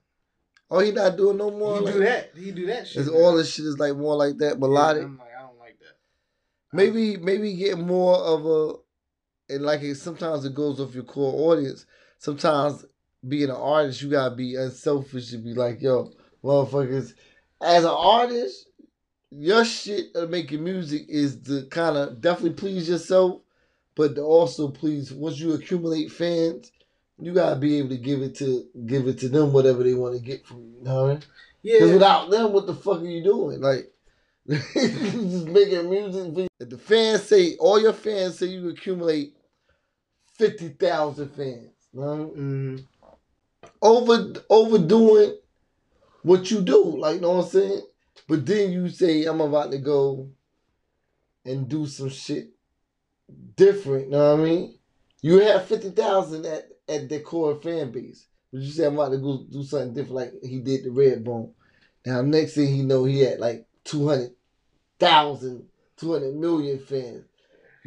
Oh, he not doing no more. He like, do that. He do that shit. It's now. all this shit is like more like that Yeah, melodic. I'm like, I don't like that. maybe maybe get more of a and like it sometimes it goes off your core audience. Sometimes being an artist, you gotta be unselfish and be like, yo, motherfuckers. As an artist, your shit of making music is to kind of definitely please yourself, but to also please once you accumulate fans, you gotta be able to give it to give it to them whatever they want to get from you. You know what I mean? Because Yeah, without them, what the fuck are you doing? Like, just making music. If the fans say, all your fans say you accumulate 50,000 fans. You know what I mean? Mhm. Over, overdoing what you do. Like, you know what I'm saying? But then you say, I'm about to go and do some shit different. You know what I mean? You have 50,000 at, at the core fan base. But you say, I'm about to go do something different like he did the Redbone. Now, next thing he know, he had like 200,000, 200 million fans.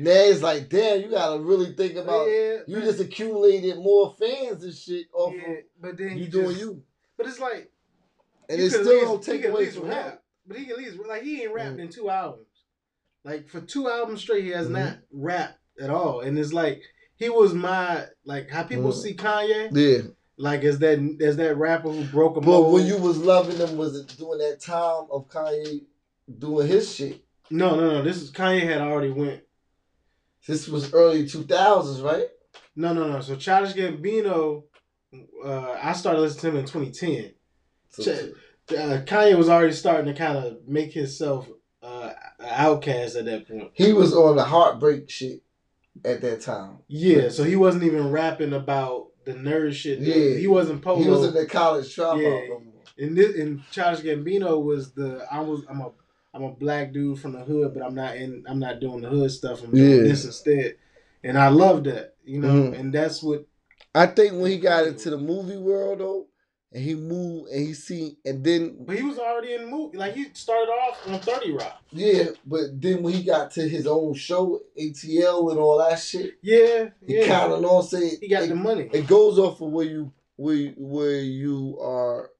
Now it's like, damn, you gotta really think about. yeah, You just accumulated more fans and shit off yeah, but then of he you doing just- you, But it's like and it still at don't take away least from rap. him. But he at least like he ain't rapped Mm. in two albums. Like for two albums straight, he has Mhm. not rapped at all. And it's like he was my like how people Mm. see Kanye, Yeah, like as that as that rapper who broke a but mold. when you was loving him, was it during that time of Kanye doing his shit? no no no this is Kanye had already went This was early two thousands, right? no no no so Childish Gambino, uh, I started listening to him in 2010. So- Ch- Uh, Kanye was already starting to kind of make himself uh, an outcast at that point. he was on the heartbreak shit at that time. Yeah, so he wasn't even rapping about the nerd shit. Yeah. he wasn't polo. He was in the college dropout. Yeah. no more. and this and Childish Gambino was the I was I'm a I'm a black dude from the hood, but I'm not in I'm not doing the hood stuff. I'm doing Yeah. this instead, and I love that, you know. Mhm. And that's what I think when he got into the movie world though, and he moved and he see, and then But he was already in the movie. Like he started off on Thirty Rock. yeah, but then when he got to his own show, ATL and all that shit, Yeah, he yeah. kind of know he got it, the money. it goes off of where you where you, where you are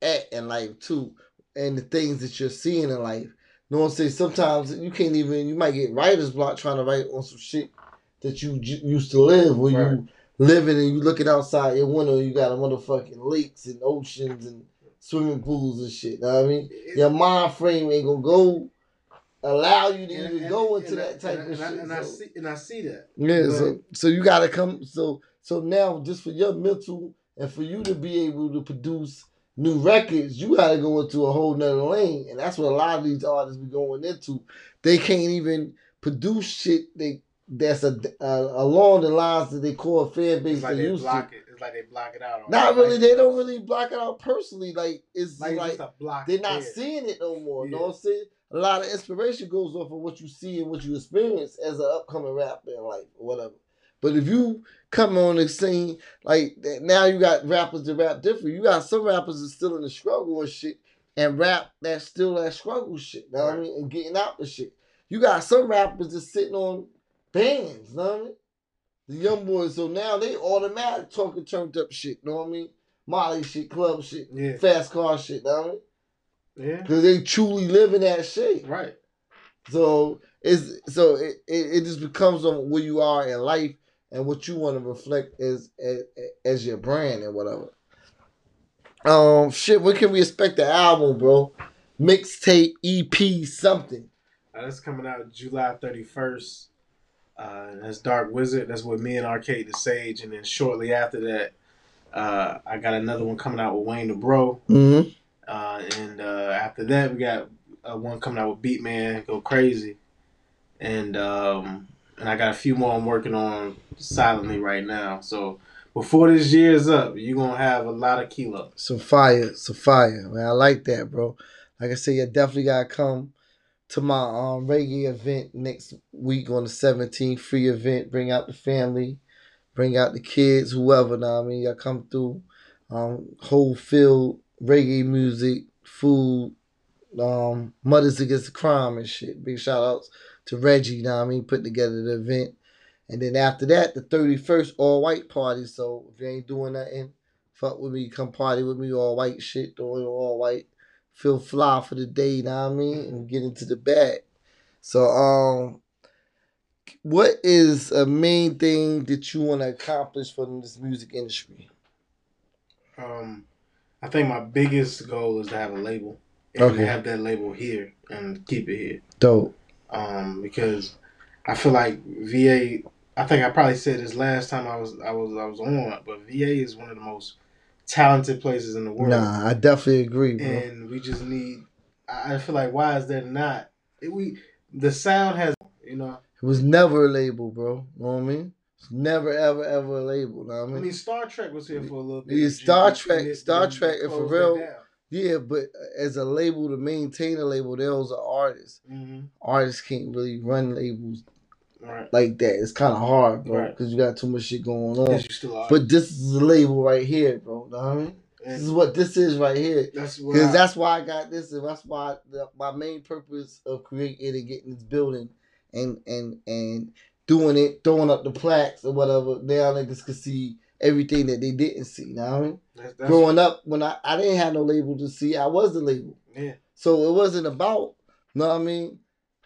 at in life too, and the things that you're seeing in life. know what I'm saying? Sometimes you can't even you might get writer's block trying to write on some shit that you j- used to live where Right. you living and you looking outside your window you got a motherfucking lakes and oceans and swimming pools and shit. Know what I mean? Your mind frame ain't gonna go allow you to And- even and- go into and I- that type of I- shit. And I see and I see that. yeah, But- so so you gotta come so so now just for your mental and for you to be able to produce new records, you gotta go into a whole nother lane. And that's what a lot of these artists be going into. They can't even produce shit they that's a, a along the lines that they call a fan base It's like they they used to. block it. It's like they block it out. Not really, like- they don't really block it out personally. Like it's like, like, just they're not there. seeing it no more. You know what I'm saying? A lot of inspiration goes off of what you see and what you experience as an upcoming rapper in life or whatever. But if you come on the scene like that, now you got rappers that rap different. You got some rappers that still in the struggle and shit and rap that's still that struggle shit. Know what I mean? And getting out the shit. You got some rappers that's sitting on bands. Know what I mean? The young boys, so now they automatic talking turned up shit. Know what I mean? Molly shit, club shit, Yeah. fast car shit, know what I mean? Yeah. Because they truly live in that shit. Right. So it's so it, it, it just becomes on where you are in life and what you want to reflect as, as as your brand and whatever. Um, shit. When can we expect the album, bro? Mixtape, EP, something. Uh, that's coming out July 31st. Uh, that's Dark Wizard. That's with me and Arcade the Sage. And then shortly after that, uh, I got another one coming out with Wayne the Bro. Mm-hmm. Uh, and uh, after that, we got uh, one coming out with Beatman, Go Crazy. And um, and I got a few more I'm working on silently right now. So before this year's up, you're going to have a lot of kilo. Some fire, some fire, man. I like that, bro. Like I said, you definitely gotta come to my um reggae event next week on the 17th. Free event. Bring out the family, bring out the kids, whoever. What I mean, y'all come through. Um, whole field reggae music, food, um, mothers against crime and shit. Big shout outs to Reggie. What I mean, putting together the event. And then after that, the 31st all white party. So if you ain't doing nothing, fuck with me, come party with me, all white shit, doing all white. Feel fly for the day, you know what I mean? And get into the bag. So um what is a main thing that you want to accomplish for this music industry? Um, I think my biggest goal is to have a label. And Okay. have that label here and keep it here. Dope. um, because I feel like VA. I think I probably said this last time I was I was I was on, but VA is one of the most talented places in the world, Nah, I definitely agree, bro. and we just need. I feel like why is there not? It, we the sound has you know. It was never a label, bro. You know what I mean? It's never, ever, ever a label. Know what I mean, I mean? Star Trak was here for a little bit. Yeah, Star Trak- it- Star Trak, and for real, yeah, but as a label to maintain a label, those are artists. Mhm. Artists can't really run labels Right. like that. It's kind of hard, bro, Right. because you got too much shit going on. You still are. But this is a label right here, bro. Know what I mean? This is what this is right here. that's Because that's why I got this, and that's why the, my main purpose of creating and getting this building and and and doing it, throwing up the plaques or whatever. Now niggas can see everything that they didn't see. Know what I mean? that's, that's, Growing up, when I, I didn't have no label to see, I was the label. yeah. So it wasn't about, know what I mean?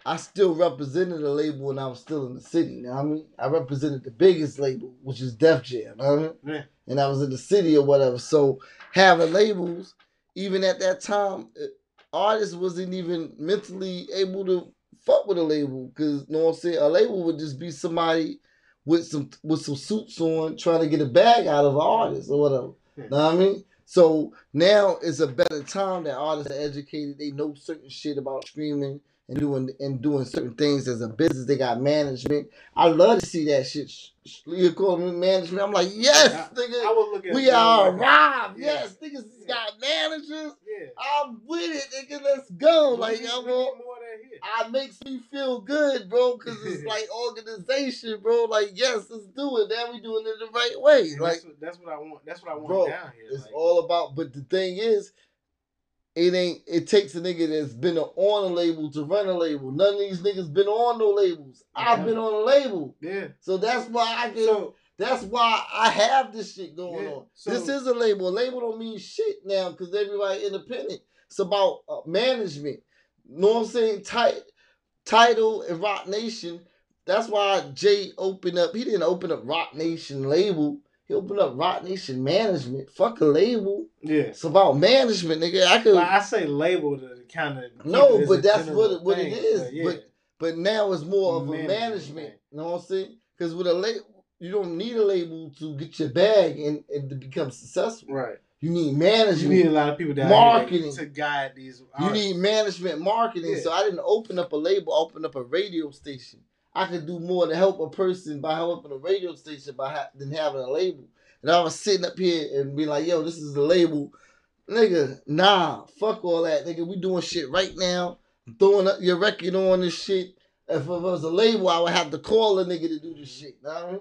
I still represented the label when I was still in the city. Know what I mean? I represented the biggest label, which is Def Jam. Know what I mean? Yeah. And I was in the city or whatever. So having labels, even at that time, uh, artists wasn't even mentally able to fuck with a label. Cause you know what I'm saying? A label would just be somebody with some with some suits on trying to get a bag out of an artist or whatever. Yeah. Know what I mean? So now it's a better time that artists are educated. They know certain shit about streaming and doing and doing certain things as a business. They got management. I love to see that shit. Sh- sh- You call me management? I'm like, yes, I, nigga. I would look at we are like- arrived. Yeah. Yes, niggas Yeah. got managers. Yeah. I'm with it, nigga. Let's go. We Like, need- I'm we on, more of that here. it makes me feel good, bro, because it's like organization, bro. Like, yes, let's do it. Now we doing it the right way. Like, that's, what, that's what I want. That's what I want Bro, down here. it's like, all about. But the thing is, it ain't. It takes a nigga that's been on a label to run a label. None of these niggas been on no labels. I've been on a label, yeah. so that's why I can. So that's why I have this shit going Yeah, on. so- this is a label. A label don't mean shit now because everybody independent. It's about uh, management. Know what I'm saying? Tight, title and Roc Nation. That's why Jay opened up. He didn't open up Roc Nation label. He opened up Roc Nation management. Fuck a label. yeah. It's about management, nigga. I could, Like I say label to kind of No, but that's what it- what it is, yeah. but- but now it's more of a Management management. You know what I'm saying? Because with a label, you don't need a label to get your bag and, and to become successful. right. You need management. You need a lot of people down Marketing. here to guide these. You need management marketing. Yeah. So I didn't open up a label, I opened up a radio station. I could do more to help a person by helping a radio station by ha- than having a label. And I was sitting up here and be like, yo, this is the label. Nigga, nah, fuck all that. Nigga, we doing shit right now. Throwing up your record on this shit. If it was a label, I would have to call a nigga to do this shit. I?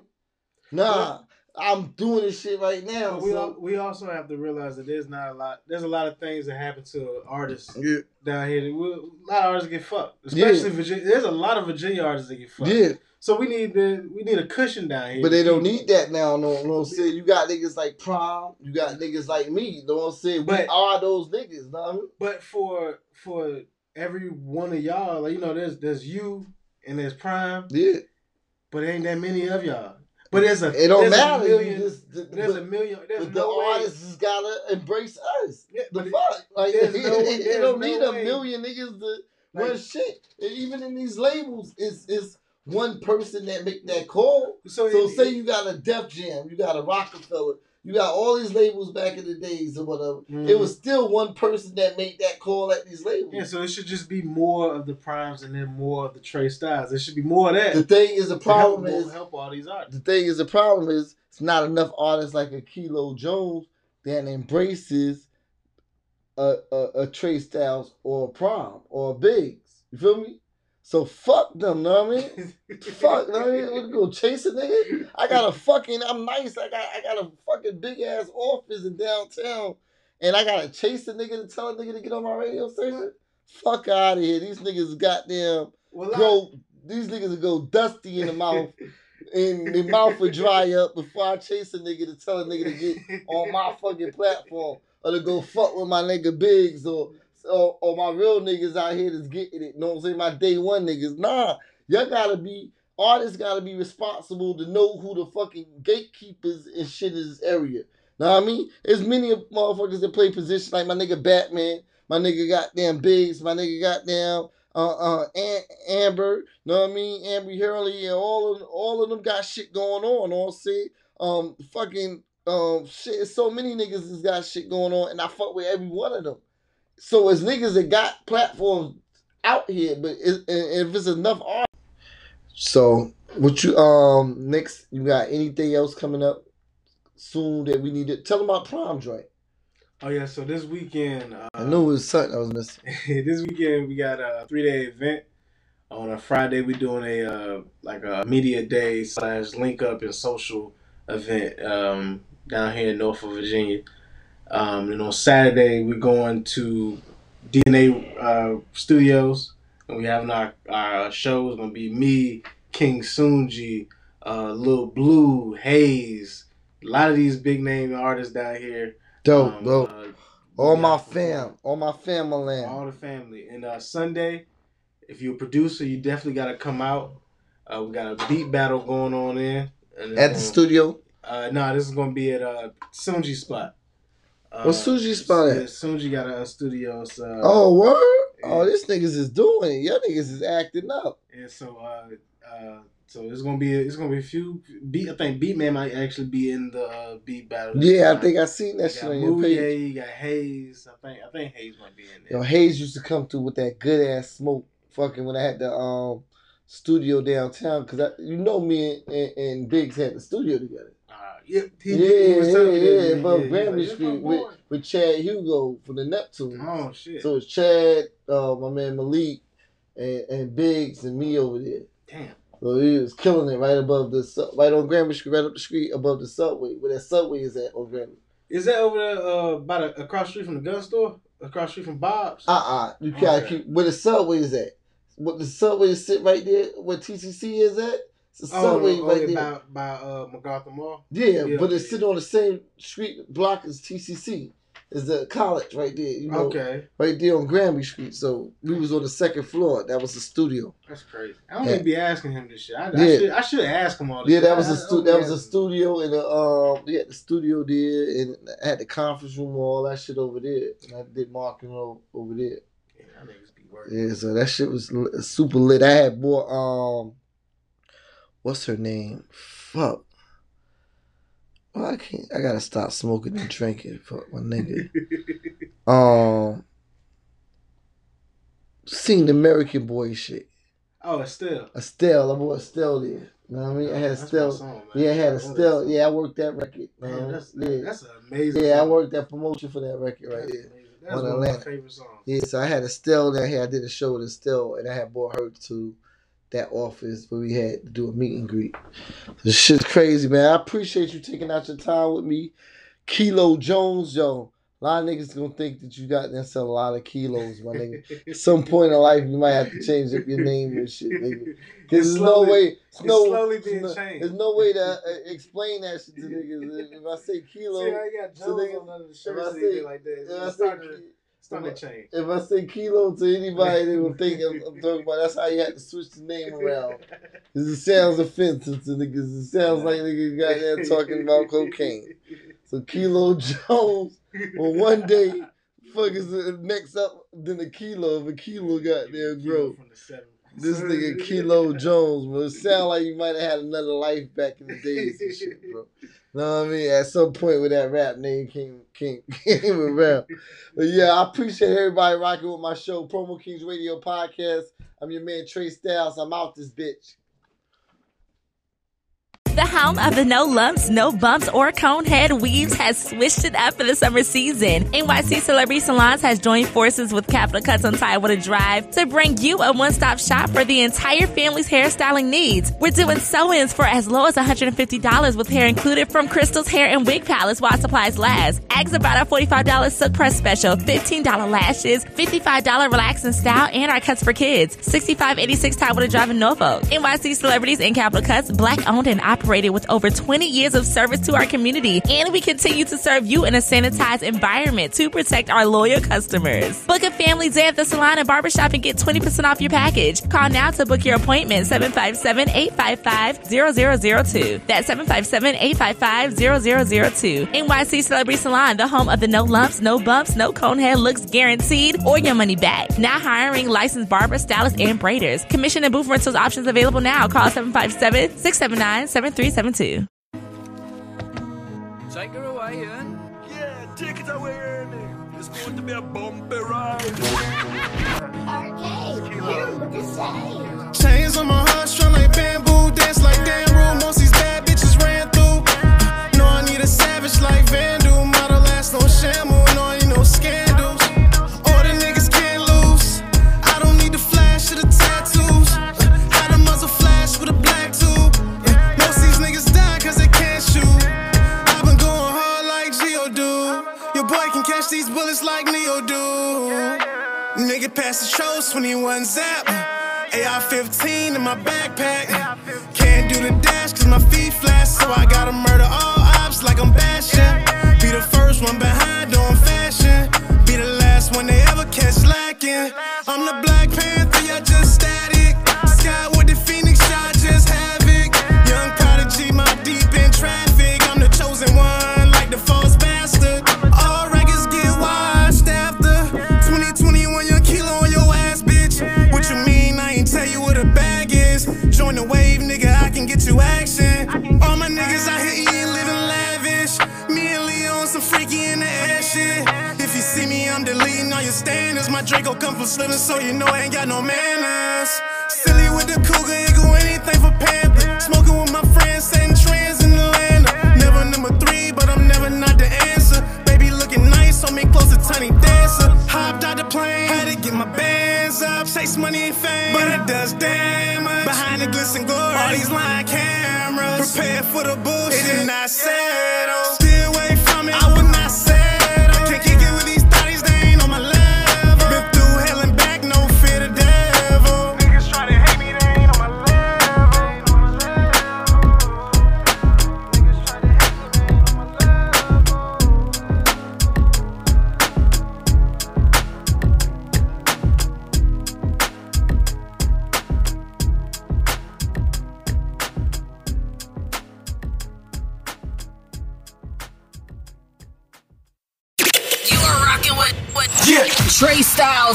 Nah. I'm doing this shit right now. But we so- al- we also have to realize that there's not a lot. There's a lot of things that happen to artists yeah, down here. we- A lot of artists get fucked, Yeah. especially Virginia. There's a lot of Virginia artists that get fucked. yeah, So we need the we need a cushion down here. but they don't need that now. No, no, I'm saying you got niggas like Prime, you got niggas like me. You know what I'm saying? We But- are those niggas. Know what I mean? But for for every one of y'all, like you know, there's there's you and there's Prime, Yeah, but ain't that many of y'all. But there's a it don't there's matter. Million, just, the, there's but, a million. There's but the no way. artists just gotta embrace us. Yeah, The but it- fuck? Like it, no- it don't no need a million niggas to Like- run shit. And even in these labels, it's it's one person that make that call. So, So it- say you got a Def Jam, you got a Roc-A-Fella, you got all these labels back in the days or whatever. Mhm. It was still one person that made that call at these labels. Yeah, so it should just be more of the primes and then more of the Trey Styles. There should be more of that. The thing is, the to help, problem is, help all these artists. the thing is, the problem is, it's not enough artists like a Kilo Jones that embraces a a, a Trey Styles or a Prom or a Biggs. You feel me? So fuck them, know what I mean? Fuck, know what I mean? Wanna go chase a nigga? I got a fucking, I'm nice. I got, I got a fucking big ass office in downtown, and I gotta chase a nigga to tell a nigga to get on my radio station. Fuck out of here. These niggas goddamn Well, I- go. These niggas will go dusty in the mouth, and their mouth will dry up before I chase a nigga to tell a nigga to get on my fucking platform or to go fuck with my nigga Biggs or or, or my real niggas out here that's getting it. You Know what I'm saying? My day one niggas. Nah, y'all gotta be artists gotta be responsible to know who the fucking gatekeepers and shit in this area. Know what I mean? There's many of motherfuckers that play positions like my nigga Batman, my nigga goddamn Biggs, my nigga goddamn uh uh Am- Amber, know what I mean? Amber Hurley and all of all of them got shit going on. I'm saying? Um fucking um shit, so many niggas has got shit going on, and I fuck with every one of them. So it's niggas that got platforms out here, but it, if it's enough art. So what you um next? You got anything else coming up soon that we need to tell them about prom joint? Oh yeah, so this weekend, uh, I knew it was something I was missing. this weekend we got a three day event. On a Friday, we doing a uh, like a media day slash link up and social event um, down here in Norfolk, Virginia. Um, and on Saturday, we're going to DNA uh, Studios, and we having our our show. It's gonna be me, King Sunji, uh, Lil Blue, Hayes, a lot of these big name artists down here. Dope, Um, dope. uh, all my fam, all my family. all the family. And uh, Sunday, if you're a producer, you definitely got to come out. Uh, we got a beat battle going on there. At the gonna- studio. Uh, no, this is gonna be at uh, Sunji spot. Uh, What's Sunji spot at? yeah, Sunji got a, studio. So, Oh, word? Oh, this niggas is doing it. Y'all niggas is acting up. And so, uh, uh, so it's gonna be it's gonna be a few beat. I think Beatman might actually be in the uh, beat battle. Yeah, I think I seen You that shit got on your page. Mouye, you got Hayes. I think I think Hayes might be in there. Yo, Hayes used to come through with that good ass smoke. Fucking when I had the um studio downtown, cause I, you know me and, and, and Biggs had the studio together. Yeah, yeah, was yeah, me yeah, above yeah, Granby Street with, with Chad Hugo for the Neptune. Oh shit! So it's Chad, uh, my man Malik, and, and Biggs and me over there. Damn. So he was killing it right above the right on Granby Street, right up the street above the subway, where that subway is at on Granby. Is that over there uh, by the, across the street from the gun store? Across the street from Bob's? Uh uh you gotta Okay. keep where the subway is at. What the subway is sit right there where TCC is at. It's the oh, subway oh, right yeah, there. by by uh, MacArthur Mall. Yeah, Yeah, but it's sitting on the same street block as TCC. Is the college right there? You know, Okay, right there on Granby Street. So we was on the second floor. That was the studio. that's crazy. I don't Yeah. even be asking him this shit. I, I Yeah. should I should ask him all this. Yeah, shit. that was I- a I stu- that was a studio the um had the studio there and I had the conference room and all that shit over there. And I did marketing over there. Yeah, that niggas be working. Yeah, so that shit was super lit. I had more um, what's her name? Fuck. Well, I can't. I gotta stop smoking and drinking. Fuck my nigga. Um, seen the American Boy shit. oh, Estelle. Estelle, I bought Estelle there. You know what I mean? I had That's Estelle. song. Yeah, I had Estelle. Yeah, I worked that record. Man, man. that's yeah, that's amazing. yeah, I worked that promotion for that record right That's there. amazing. That's on one of my favorite songs. Yeah, so I had Estelle down here. I did a show with Estelle, and I had bought her to that office where we had to do a meet and greet. This shit's crazy, man. I appreciate you taking out your time with me. Kilo Jones, yo. A lot of niggas gonna think that you got to sell a lot of kilos, my nigga. At some point in life, you might have to change up your name and shit, nigga. Because there's no slowly- way, it's no, slowly being no- changed. There's no way to uh, explain that shit to niggas. If I say kilo, See I got Jones niggas- on the if shirts I and say- like that. if I say starting to, ki- starting to change. if I say kilo to anybody, they will think I'm, I'm talking about. That's how you have to switch the name around. Because it sounds offensive to niggas. It sounds like niggas got there talking about cocaine. So Kilo Jones, well, one day, fuck is uh, the next up than a kilo if a kilo got there grow. From the seven. This nigga Kilo Jones, bro. It sound like you might have had another life back in the days and shit, bro. Know what I mean? At some point with that rap name came came came around. But yeah, I appreciate everybody rocking with my show, Promo Kings Radio Podcast. I'm your man Trey Styles. I'm out this bitch. The home of the no lumps, no bumps, or cone head weaves has switched it up for the summer season. NYC Celebrity Salons has joined forces with Capital Cuts on Tidewater Drive to bring you a one-stop shop for the entire family's hairstyling needs. We're doing sew-ins for as low as $150 with hair included from Crystal's Hair and Wig Palace while supplies last. Ask about our $45 silk press special, $15 lashes, $55 relax and style, and our cuts for kids. 6586 Tidewater Drive in Norfolk. NYC Celebrities and Capital Cuts, black owned and operated with over 20 years of service to our community. And we continue to serve you in a sanitized environment to protect our loyal customers. Book a family day at the salon and barbershop and get 20% off your package. Call now to book your appointment 757-855-0002. That's 757-855-0002. NYC Celebrity Salon, the home of the no lumps, no bumps, no cone head looks guaranteed or your money back. Now hiring licensed barbers, stylists, and braiders. Commission and booth rentals options available now. Call 757-679-7372. Take her away, Ian. Yeah, take it away, Ernie. It's going to be a bumpy ride. Arcade, hear what they. Chains on my heart, strung like bamboo. Dance like damn Nigga past the shows 21 zap. AR 15 in my backpack. Can't do the dash cause my feet flat. So I gotta murder all ops like I'm bashing. Be the first one behind doing Draco come from slipping, so you know I ain't got no manners. Silly with the cougar, ain't go anything for Panther. Smoking with my friends, setting trends in Atlanta. Never number three, but I'm never not the answer. Baby looking nice, on me close to tiny dancer. Hopped out the plane, had to get my bands up. Chase money and fame, but it does damage. Behind the glitz and glory, all these line cameras. Prepare for the bullshit, it did not settle.